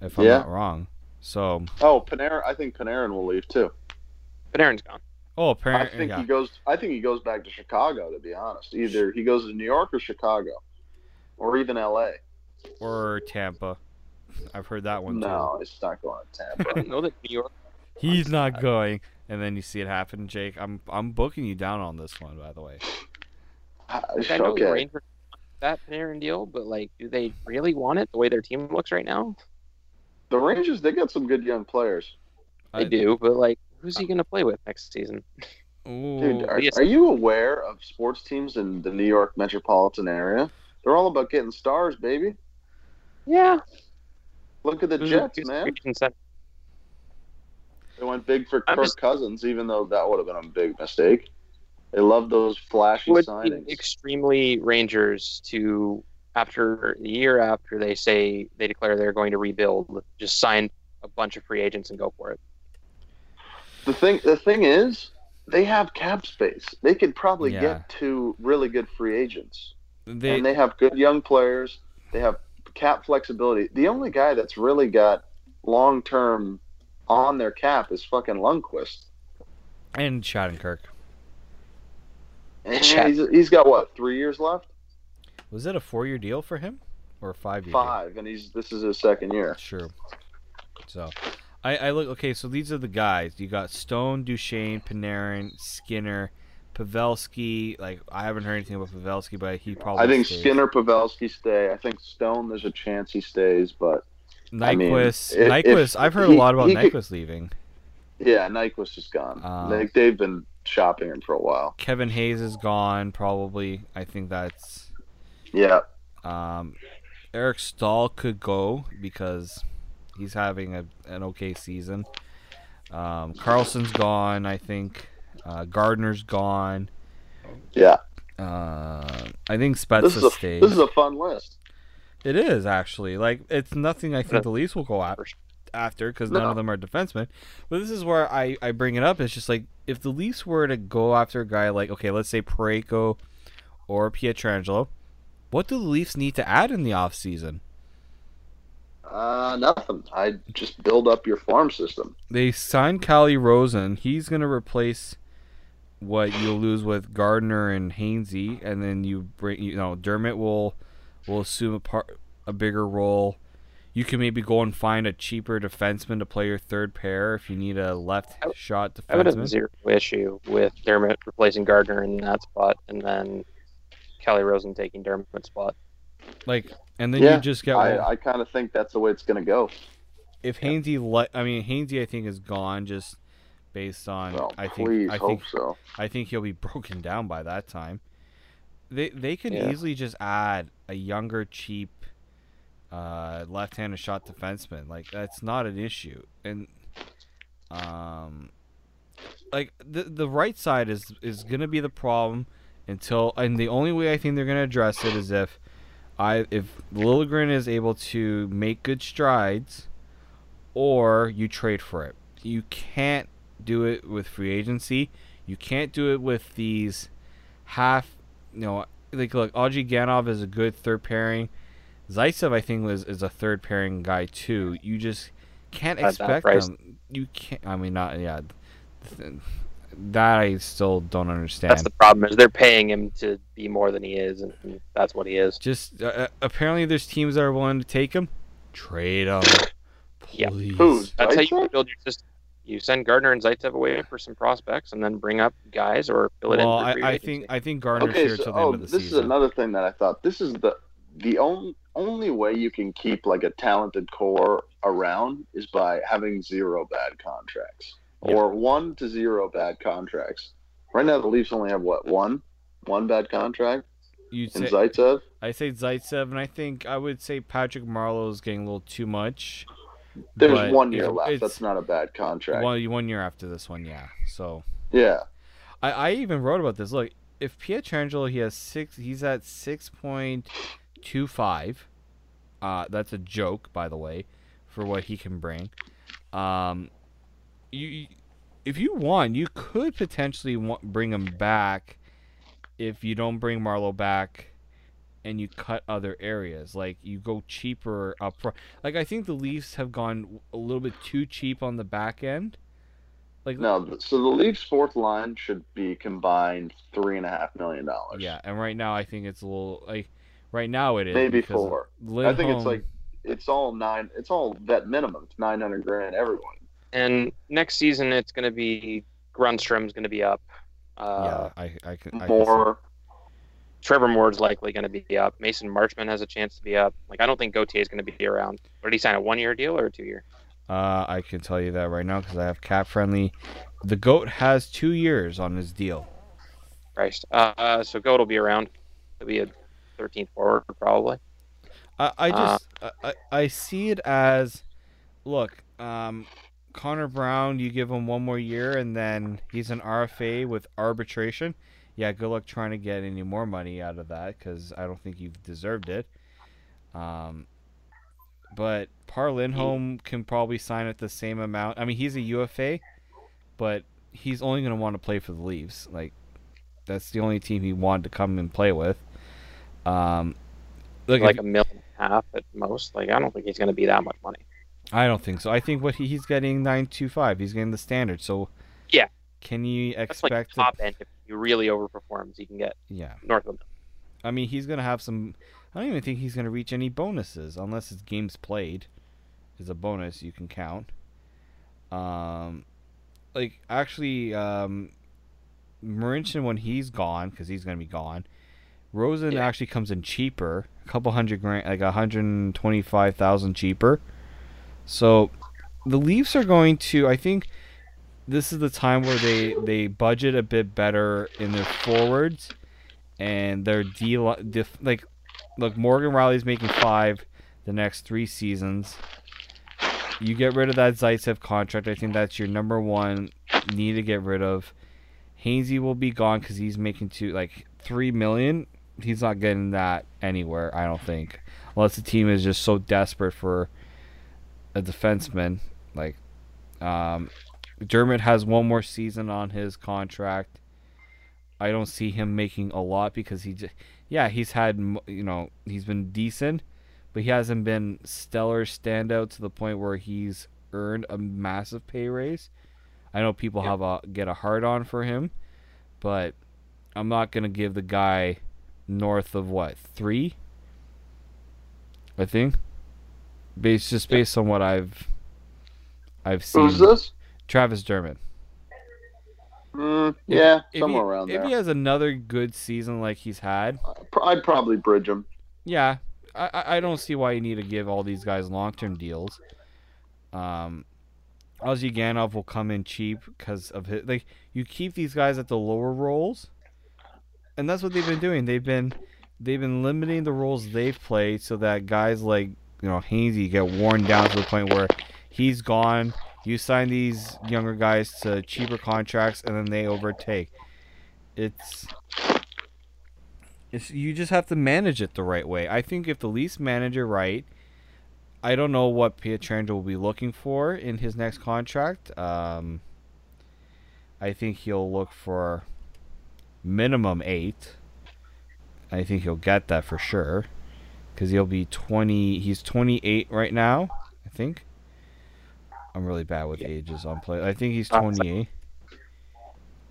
if I'm Yeah. not wrong. So, Oh, Panarin. I think Panarin will leave too. Panarin's gone. Oh, apparently, I apparently, think yeah. he goes. I think he goes back to Chicago. To be honest, either he goes to New York or Chicago, or even L.A. or Tampa. I've heard that one No, it's not going to Tampa. didn't know that New York. He's not going, and then you see it happen, Jake. I'm I'm booking you down on this one, by the way. Ah, like, I know the okay. Rangers that Panarin deal, but like, do they really want it the way their team looks right now? The Rangers, they got some good young players. They I- do, but like, who's he gonna play with next season? Ooh, Dude, are, are you aware of sports teams in the New York metropolitan area? They're all about getting stars, baby. Yeah, Look at the Who's- Jets, who's man. free agent center? They went big for Kirk just- Cousins, even though that would have been a big mistake. They love those flashy would signings. be extremely Rangers to after the year after they say they declare they're going to rebuild, just sign a bunch of free agents and go for it. The thing, the thing is, they have cap space. They could probably Yeah. get two really good free agents, they, and they have good young players. They have cap flexibility. The only guy that's really got long term on their cap is fucking Lundqvist. and Shattenkirk. And he's, he's got what three years left? Was it a four-year deal for him, or a five-year? Five, and he's this is his second year. Deal? Sure. So, I, I look okay. So these are the guys. You got Stone, Duchene, Panarin, Skinner, Pavelski. Like I haven't heard anything about Pavelski, but he probably. I think stays. Skinner, Pavelski stay. I think Stone. There's a chance he stays, but I mean, Nyquist. if- Nyquist. I've heard he- a lot about could- Nyquist leaving. yeah, Nyquist is gone. Uh, they, they've been shopping him for a while. Kevin Hayes is gone. Probably. I think that's. Yeah, Um, Eric Staal could go because he's having a, an okay season. Um, Karlsson's gone, I think. Uh, Gardiner's gone. yeah. Uh, I think This is a stays. this is a fun list. It is actually like it's nothing. I think Yeah. the Leafs will go af- after because No. none of them are defensemen. But this is where I I bring it up. It's just like if the Leafs were to go after a guy like okay, let's say Parayko or Pietrangelo, what do the Leafs need to add in the offseason? Uh, nothing. I just build up your farm system. They signed Calle Rosen. He's gonna replace what you'll lose with Gardiner and Hainsey, and then you bring you know Dermott will will assume a part a bigger role. You can maybe go and find a cheaper defenseman to play your third pair if you need a left I- shot defenseman. I would have defenseman. zero issue with Dermott replacing Gardiner in that spot, and then Calle Rosen taking Dermott's spot. Like, and then Yeah, you just get I, well, I kind of think that's the way it's going to go. if Hainsey le- I mean Hainsey I think is gone just based on Well, I think I think so. I think he'll be broken down by that time. They they can Yeah. easily just add a younger, cheap, uh, left-handed shot defenseman. Like that's not an issue. And um, like the the right side is is gonna be the problem until and the only way I think they're gonna address it is if I if Liljegren is able to make good strides, or you trade for it. You can't do it with free agency. You can't do it with these half. You know, like look, Ozhiganov is a good third pairing. Zaitsev, I think, was is a third pairing guy too. You just can't At expect them. You can't. I mean, not yeah. Th- that I still don't understand. That's the problem is they're paying him to be more than he is, and that's what he is. Just uh, uh, apparently, there's teams that are willing to take him. Trade him, Yeah. please. Who? That's how you build your system. You send Gardiner and Zaitsev away for some prospects, and then bring up guys or fill it Well, in. for I, I think I think Gardiner's Okay, here so till the oh, end of the this is another thing that I thought. This is the the only only way you can keep like a talented core around is by having zero bad contracts Yeah. or one to zero bad contracts. Right now, the Leafs only have what one one bad contract You'd say Zaitsev. I say Zaitsev, and I think I would say Patrick Marleau is getting a little too much. There's one year left. That's not a bad contract. One one year after this one, yeah. So yeah, I, I even wrote about this. Look, if Pietrangelo he has six, he's at six point two five. Uh, that's a joke, by the way, for what he can bring. Um, you, if you want, you could potentially wa- bring him back. If you don't bring Marleau back, and you cut other areas, like you go cheaper up front. Like I think the Leafs have gone a little bit too cheap on the back end. Like no. So the Leafs' fourth line should be combined three and a half million dollars. Yeah, and right now I think it's a little like right now it is maybe four. I think it's like it's all nine. It's all that minimum. It's nine hundred grand everyone. And next season, it's going to be Grundstrom's going to be up. Uh, yeah, I I can I More. Trevor Moore's likely going to be up. Mason Marchment has a chance to be up. Like I don't think Gauthier is going to be around. Or did he sign a one-year deal or a two-year? Uh, I can tell you that right now because I have cap friendly. The goat has two years on his deal. Christ. Uh, so Goat will be around. He'll be a 13th forward probably. I, I Uh, just I, I, I see it as, look, um, Connor Brown, you give him one more year and then he's an RFA with arbitration. Yeah, good luck trying to get any more money out of that because I don't think you've deserved it. Um, but Par Lindholm can probably sign at the same amount. I mean, he's a UFA, but he's only going to want to play for the Leafs. Like, that's the only team he wanted to come and play with. Um, look, if- like a million and a half at most. Like I don't think he's going to be that much money. I don't think so. I think what he, he's getting nine two five. He's getting the standard. So Yeah. can you That's like expect? top to, end. If he really overperforms, he can get yeah, north of. I mean he's gonna have some. I don't even think he's gonna reach any bonuses unless his games played is a bonus you can count. Um, like actually, um, Marincin when he's gone because he's gonna be gone. Rosen Yeah. actually comes in cheaper, a couple hundred grand, like a hundred twenty-five thousand cheaper. So, the Leafs are going to. I think this is the time where they they budget a bit better in their forwards and their D def, like look Morgan Rielly's making 5 the next 3 seasons. You get rid of that Zaitsev contract. I think that's your number 1 need to get rid of. Hainsey will be gone cuz he's making two like 3 million. He's not getting that anywhere, I don't think. Unless the team is just so desperate for a defenseman like um Dermott has one more season on his contract. I don't see him making a lot because he just, yeah, he's had, you know, he's been decent, but he hasn't been stellar standout to the point where he's earned a massive pay raise. I know people Yeah. have a get a hard on for him, but I'm not gonna give the guy north of what three. I think, based just Yeah. based on what I've I've seen. Who's this? Travis Dermott. Mm, yeah, if somewhere he, around there. if he has another good season like he's had, I'd probably bridge him. yeah, I, I- I don't see why you need to give all these guys long term deals. Um, Ozhiganov will come in cheap because of his like you keep these guys at the lower roles, and that's what they've been doing. They've been they've been limiting the roles they've played so that guys like you know Hainsey get worn down to the point where he's gone. You sign these younger guys to cheaper contracts, and then they overtake. It's it's you just have to manage it the right way. I think if the Leafs manage it right, I don't know what Pietrangelo will be looking for in his next contract. Um, I think he'll look for minimum eight. I think he'll get that for sure, because he'll be twenty. He's twenty eight right now. I think. I'm really bad with Yeah. ages on play. I think he's Uh, twenty eight.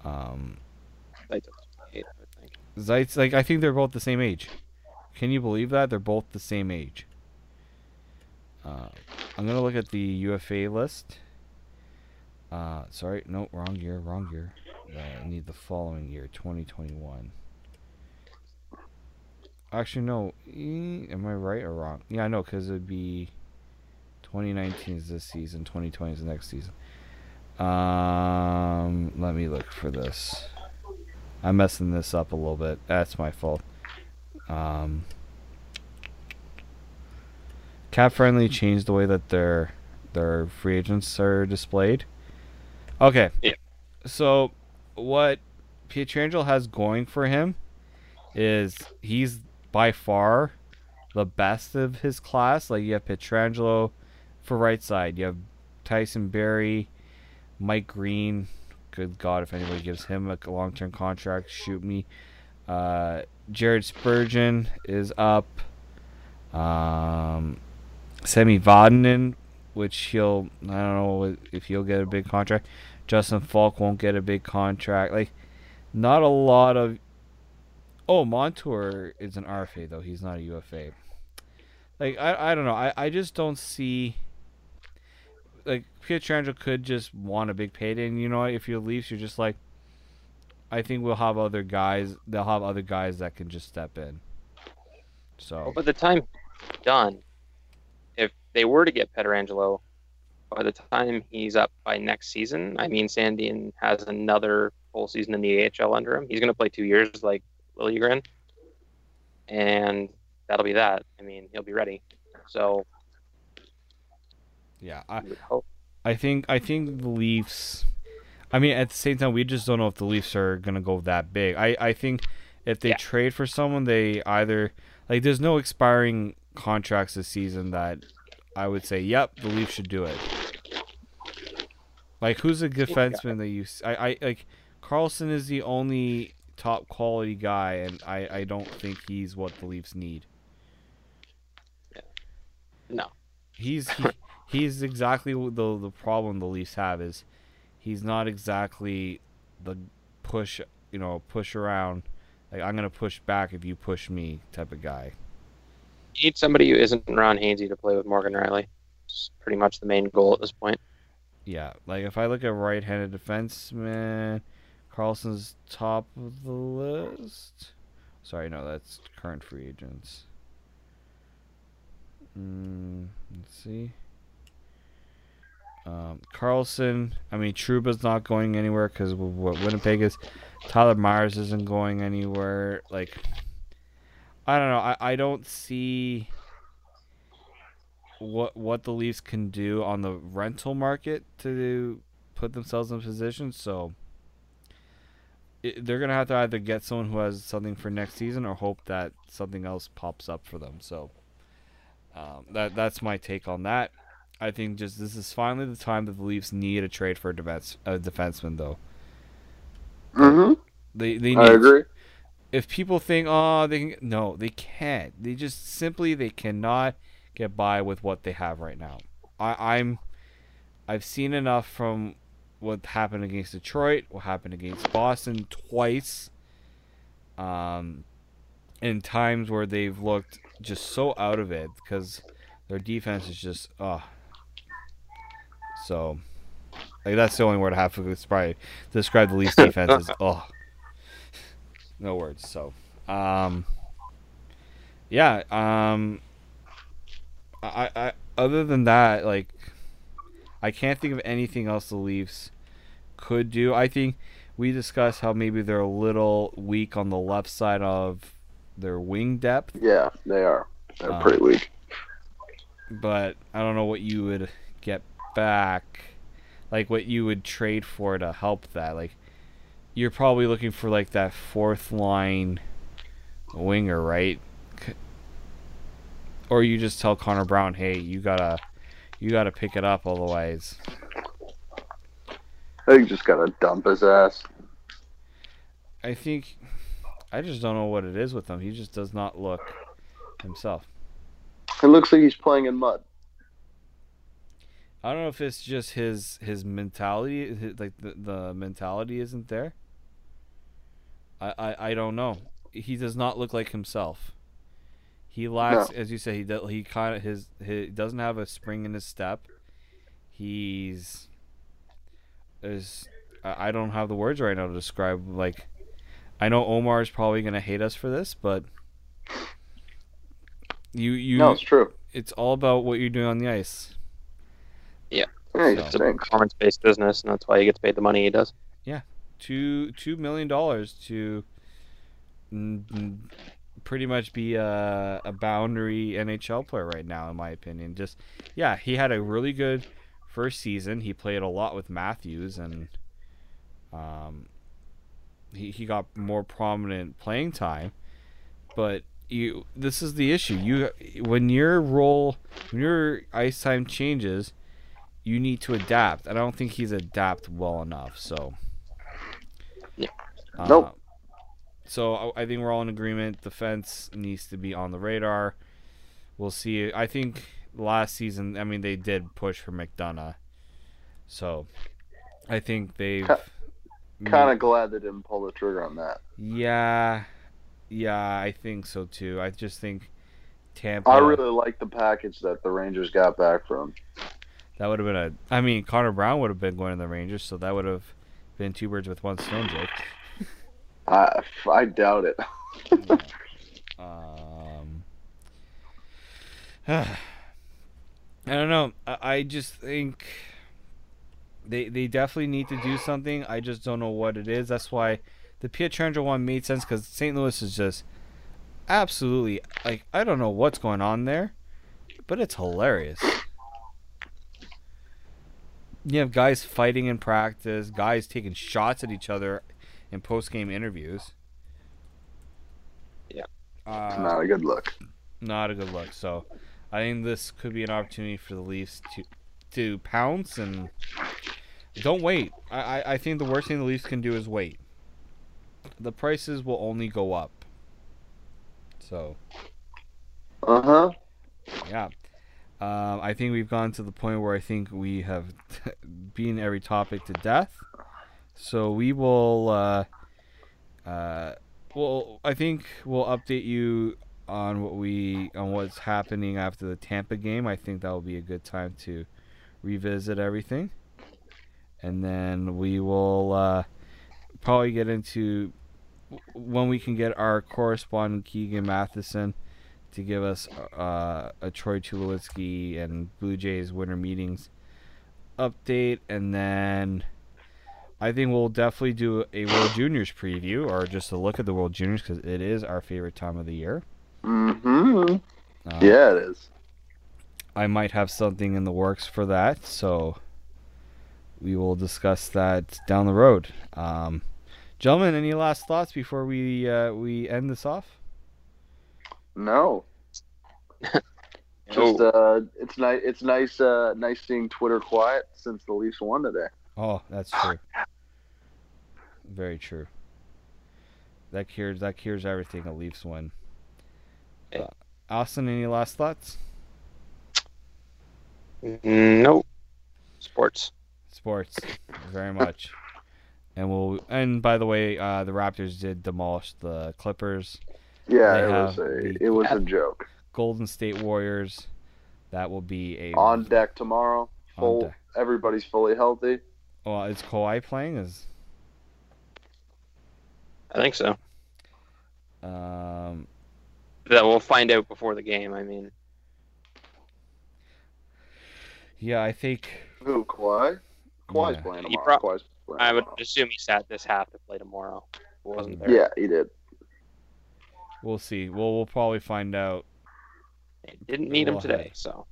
Um, Zaitsev, I think. Like I think they're both the same age. Can you believe that they're both the same age? Uh, I'm gonna look at the UFA list. Uh, sorry, no, wrong year, wrong year. Uh, I need the following year, 2021. Actually, no. Am I right or wrong? Yeah, I know, because it'd be 2019 is this season, 2020 is the next season. Um, let me look for this. I'm messing this up a little bit. That's my fault. Um, Cap Friendly changed the way that their their free agents are displayed. Okay. Yeah. So, what Pietrangelo has going for him is he's by far the best of his class. Like you have Pietrangelo for right side. You have Tyson Barrie, Mike Green. Good God, if anybody gives him a long-term contract, shoot me. Uh, Jared Spurgeon is up. Um, Sami Vatanen, which he'll I don't know if he'll get a big contract. Justin Faulk won't get a big contract. Like, not a lot of. Oh, Montour is an RFA though. He's not a UFA. Like I, I don't know. I, I just don't see. Like Pietrangelo could just want a big payday, and you know? If you're Leafs, you're just like. I think we'll have other guys. They'll have other guys that can just step in. So. Well, by the time done, if they were to get Pietrangelo, by the time he's up by next season, I mean, Sandin has another full season in the AHL under him. He's going to play two years like Liljegren, and that'll be that. I mean, he'll be ready. So Yeah, I, you would hope. I think I think the Leafs. I mean, at the same time, we just don't know if the Leafs are gonna go that big. I I think if they Yeah. trade for someone, they either like there's no expiring contracts this season that I would say, yep, the Leafs should do it. Like who's a defenseman that you? I I like Karlsson is the only top quality guy, and I I don't think he's what the Leafs need. No. He's he, he's exactly the the problem the Leafs have is he's not exactly the push you know push around like I'm gonna push back if you push me type of guy. You need somebody who isn't Ron Hainsey to play with Morgan Rielly. It's pretty much the main goal at this point. Yeah, like if I look at right-handed defenseman, Karlsson's top of the list. Sorry, no, that's current free agents. Mm, let's see. Um, Carlson. I mean, Trouba's not going anywhere because what Winnipeg is. Tyler Myers isn't going anywhere. Like, I don't know. I, I don't see what what the Leafs can do on the rental market to put themselves in position. So it, they're gonna have to either get someone who has something for next season or hope that something else pops up for them. So um, that that's my take on that. I think just this is finally the time that the Leafs need a trade for a defense a defenseman though. hmm They they I agree. if people think, oh, they can, no, they can't. They just simply they cannot get by with what they have right now. I, I'm, I've seen enough from what happened against Detroit, what happened against Boston twice, um, in times where they've looked just so out of it because their defense is just, uh So, like that's the only word I have to describe describe the least defense is, oh no words. So, um, yeah. Um, I, I, other than that, like, I can't think of anything else the Leafs could do. I think we discussed how maybe they're a little weak on the left side of their wing depth, Yeah, they are. They're Uh, pretty weak. but I don't know what you would get back, like what you would trade for to help that. Like, you're probably looking for like that fourth line winger, right? Or you just tell Connor Brown, "Hey, you gotta, you gotta pick it up otherwise." They just gotta dump his ass. I think, I just don't know what it is with him. He just does not look himself. It looks like he's playing in mud. I don't know if it's just his his mentality, his, like the the mentality isn't there. I, I, I don't know. He does not look like himself. He lacks, as you say, he do, he kind of his he doesn't have a spring in his step. He's is I I don't have the words right now to describe like. I know Omar is probably gonna hate us for this, but you you No, it's true. it's all about what you're doing on the ice. Yeah, So- It's a performance based business, and that's why he gets paid the money he does. Yeah, Two two million dollars to pretty much be a, a boundary NHL player right now, in my opinion. Just yeah, he had a really good first season. He played a lot with Matthews, and um, he he got more prominent playing time. But you, this is the issue. You when your role, when your ice time changes, you need to adapt. And I don't think he's adapt well enough. So. Yeah. Uh, Nope. So I- I think we're all in agreement. Defense needs to be on the radar. We'll see. I think last season, I mean, they did push for McDonagh. So I think they've. Kind of glad they didn't pull the trigger on that. Yeah. Yeah, I think so too. I just think Tampa. I really like the package that the Rangers got back from. That would have been a. I mean, Connor Brown would have been going to the Rangers, so that would have been two birds with one stone, Jake. I, I doubt it. Um, I don't know. I, I just think they they definitely need to do something. I just don't know what it is. That's why the Pietrangelo one made sense because St. Louis is just absolutely like I don't know what's going on there, but it's hilarious. You have guys fighting in practice, guys taking shots at each other in post game interviews. Yeah. Uh, Not a good look. not a good look. So I think this could be an opportunity for the Leafs to to pounce and don't wait. I, I, I think the worst thing the Leafs can do is wait. The prices will only go up. So Uh huh. yeah. Um, I think we've gone to the point where I think we have beaten every topic to death. So we will. Uh, uh, well, I think we'll update you on what we on what's happening after the Tampa game. I think that will be a good time to revisit everything, and then we will uh, probably get into when we can get our correspondent Keegan Matheson to give us uh, a Troy Tulowitzki and Blue Jays winter meetings update, and then I think we'll definitely do a World Juniors preview or just a look at the World Juniors because it is our favorite time of the year. Mm-hmm. Uh, Yeah, it is. I might have something in the works for that, so we will discuss that down the road. Um, gentlemen, any last thoughts before we uh, we end this off? No. Just uh, it's nice. It's nice. Uh, nice seeing Twitter quiet since the Leafs won today. Oh, that's true. Very true. That cures that cures everything. A Leafs win. Uh, Austin, any last thoughts? Nope. Sports. Sports, very much. And we'll. And by the way, uh, the Raptors did demolish the Clippers. Yeah, They it was a it was a joke. Golden State Warriors. That will be a On deck tomorrow. Full. deck. Everybody's fully healthy. Well, is Kawhi playing? Is I think so. um That we'll find out before the game. I mean, yeah, I think Who? Kawhi. Kawhi's Yeah. playing He tomorrow. pro- Kawhi's playing I would tomorrow. assume he sat this half to play tomorrow. He wasn't there. Yeah, he did. we'll see. Well, we'll probably find out. They didn't need him today, hey. so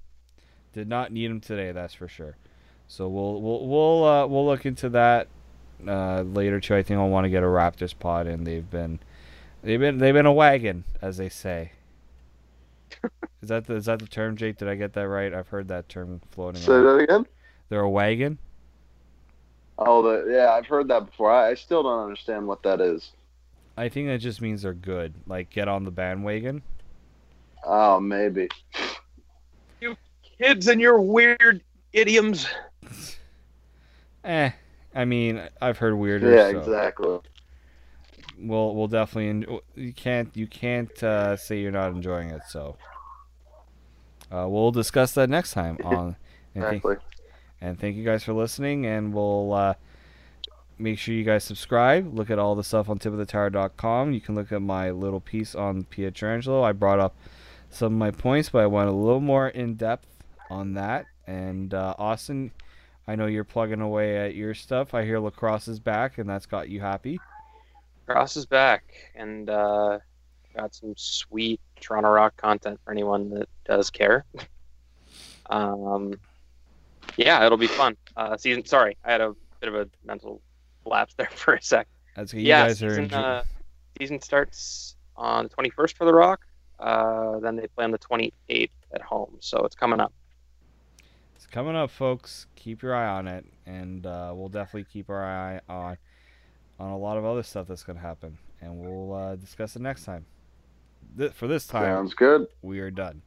Did not need him today, that's for sure. So we'll we'll we'll uh, we'll look into that uh, later too. I think I'll want to get a Raptors pod, and they've been they've been they've been a wagon, as they say. is that the, is that the term, Jake? Did I get that right? I've heard that term floating. Say around. that again. They're a wagon. Oh, the yeah, I've heard that before. I, I still don't understand what that is. I think that just means they're good. Like get on the bandwagon. Oh, maybe. You kids and your weird idioms. Eh, I mean, I've heard weirder. Yeah, so exactly. we'll we'll definitely. You can't you can't uh, say you're not enjoying it. So uh, we'll discuss that next time on. And thank, Exactly. and thank you guys for listening. And we'll uh, make sure you guys subscribe. Look at all the stuff on tipofthetower.com. You can look at my little piece on Pietrangelo. I brought up some of my points, but I went a little more in depth on that. And uh, Austin, I know you're plugging away at your stuff. I hear lacrosse is back, and that's got you happy. Cross is back and uh, got some sweet Toronto Rock content for anyone that does care. um, yeah, it'll be fun. Uh, season. Sorry, I had a bit of a mental lapse there for a sec. That's good. You yeah, guys are season, uh, season starts on the 21st for the Rock. Uh, then they play on the 28th at home, so it's coming up. Coming up, folks. Keep your eye on it, and uh, we'll definitely keep our eye on on a lot of other stuff that's going to happen, and we'll uh, discuss it next time. Th- for this time, Sounds good. we are done.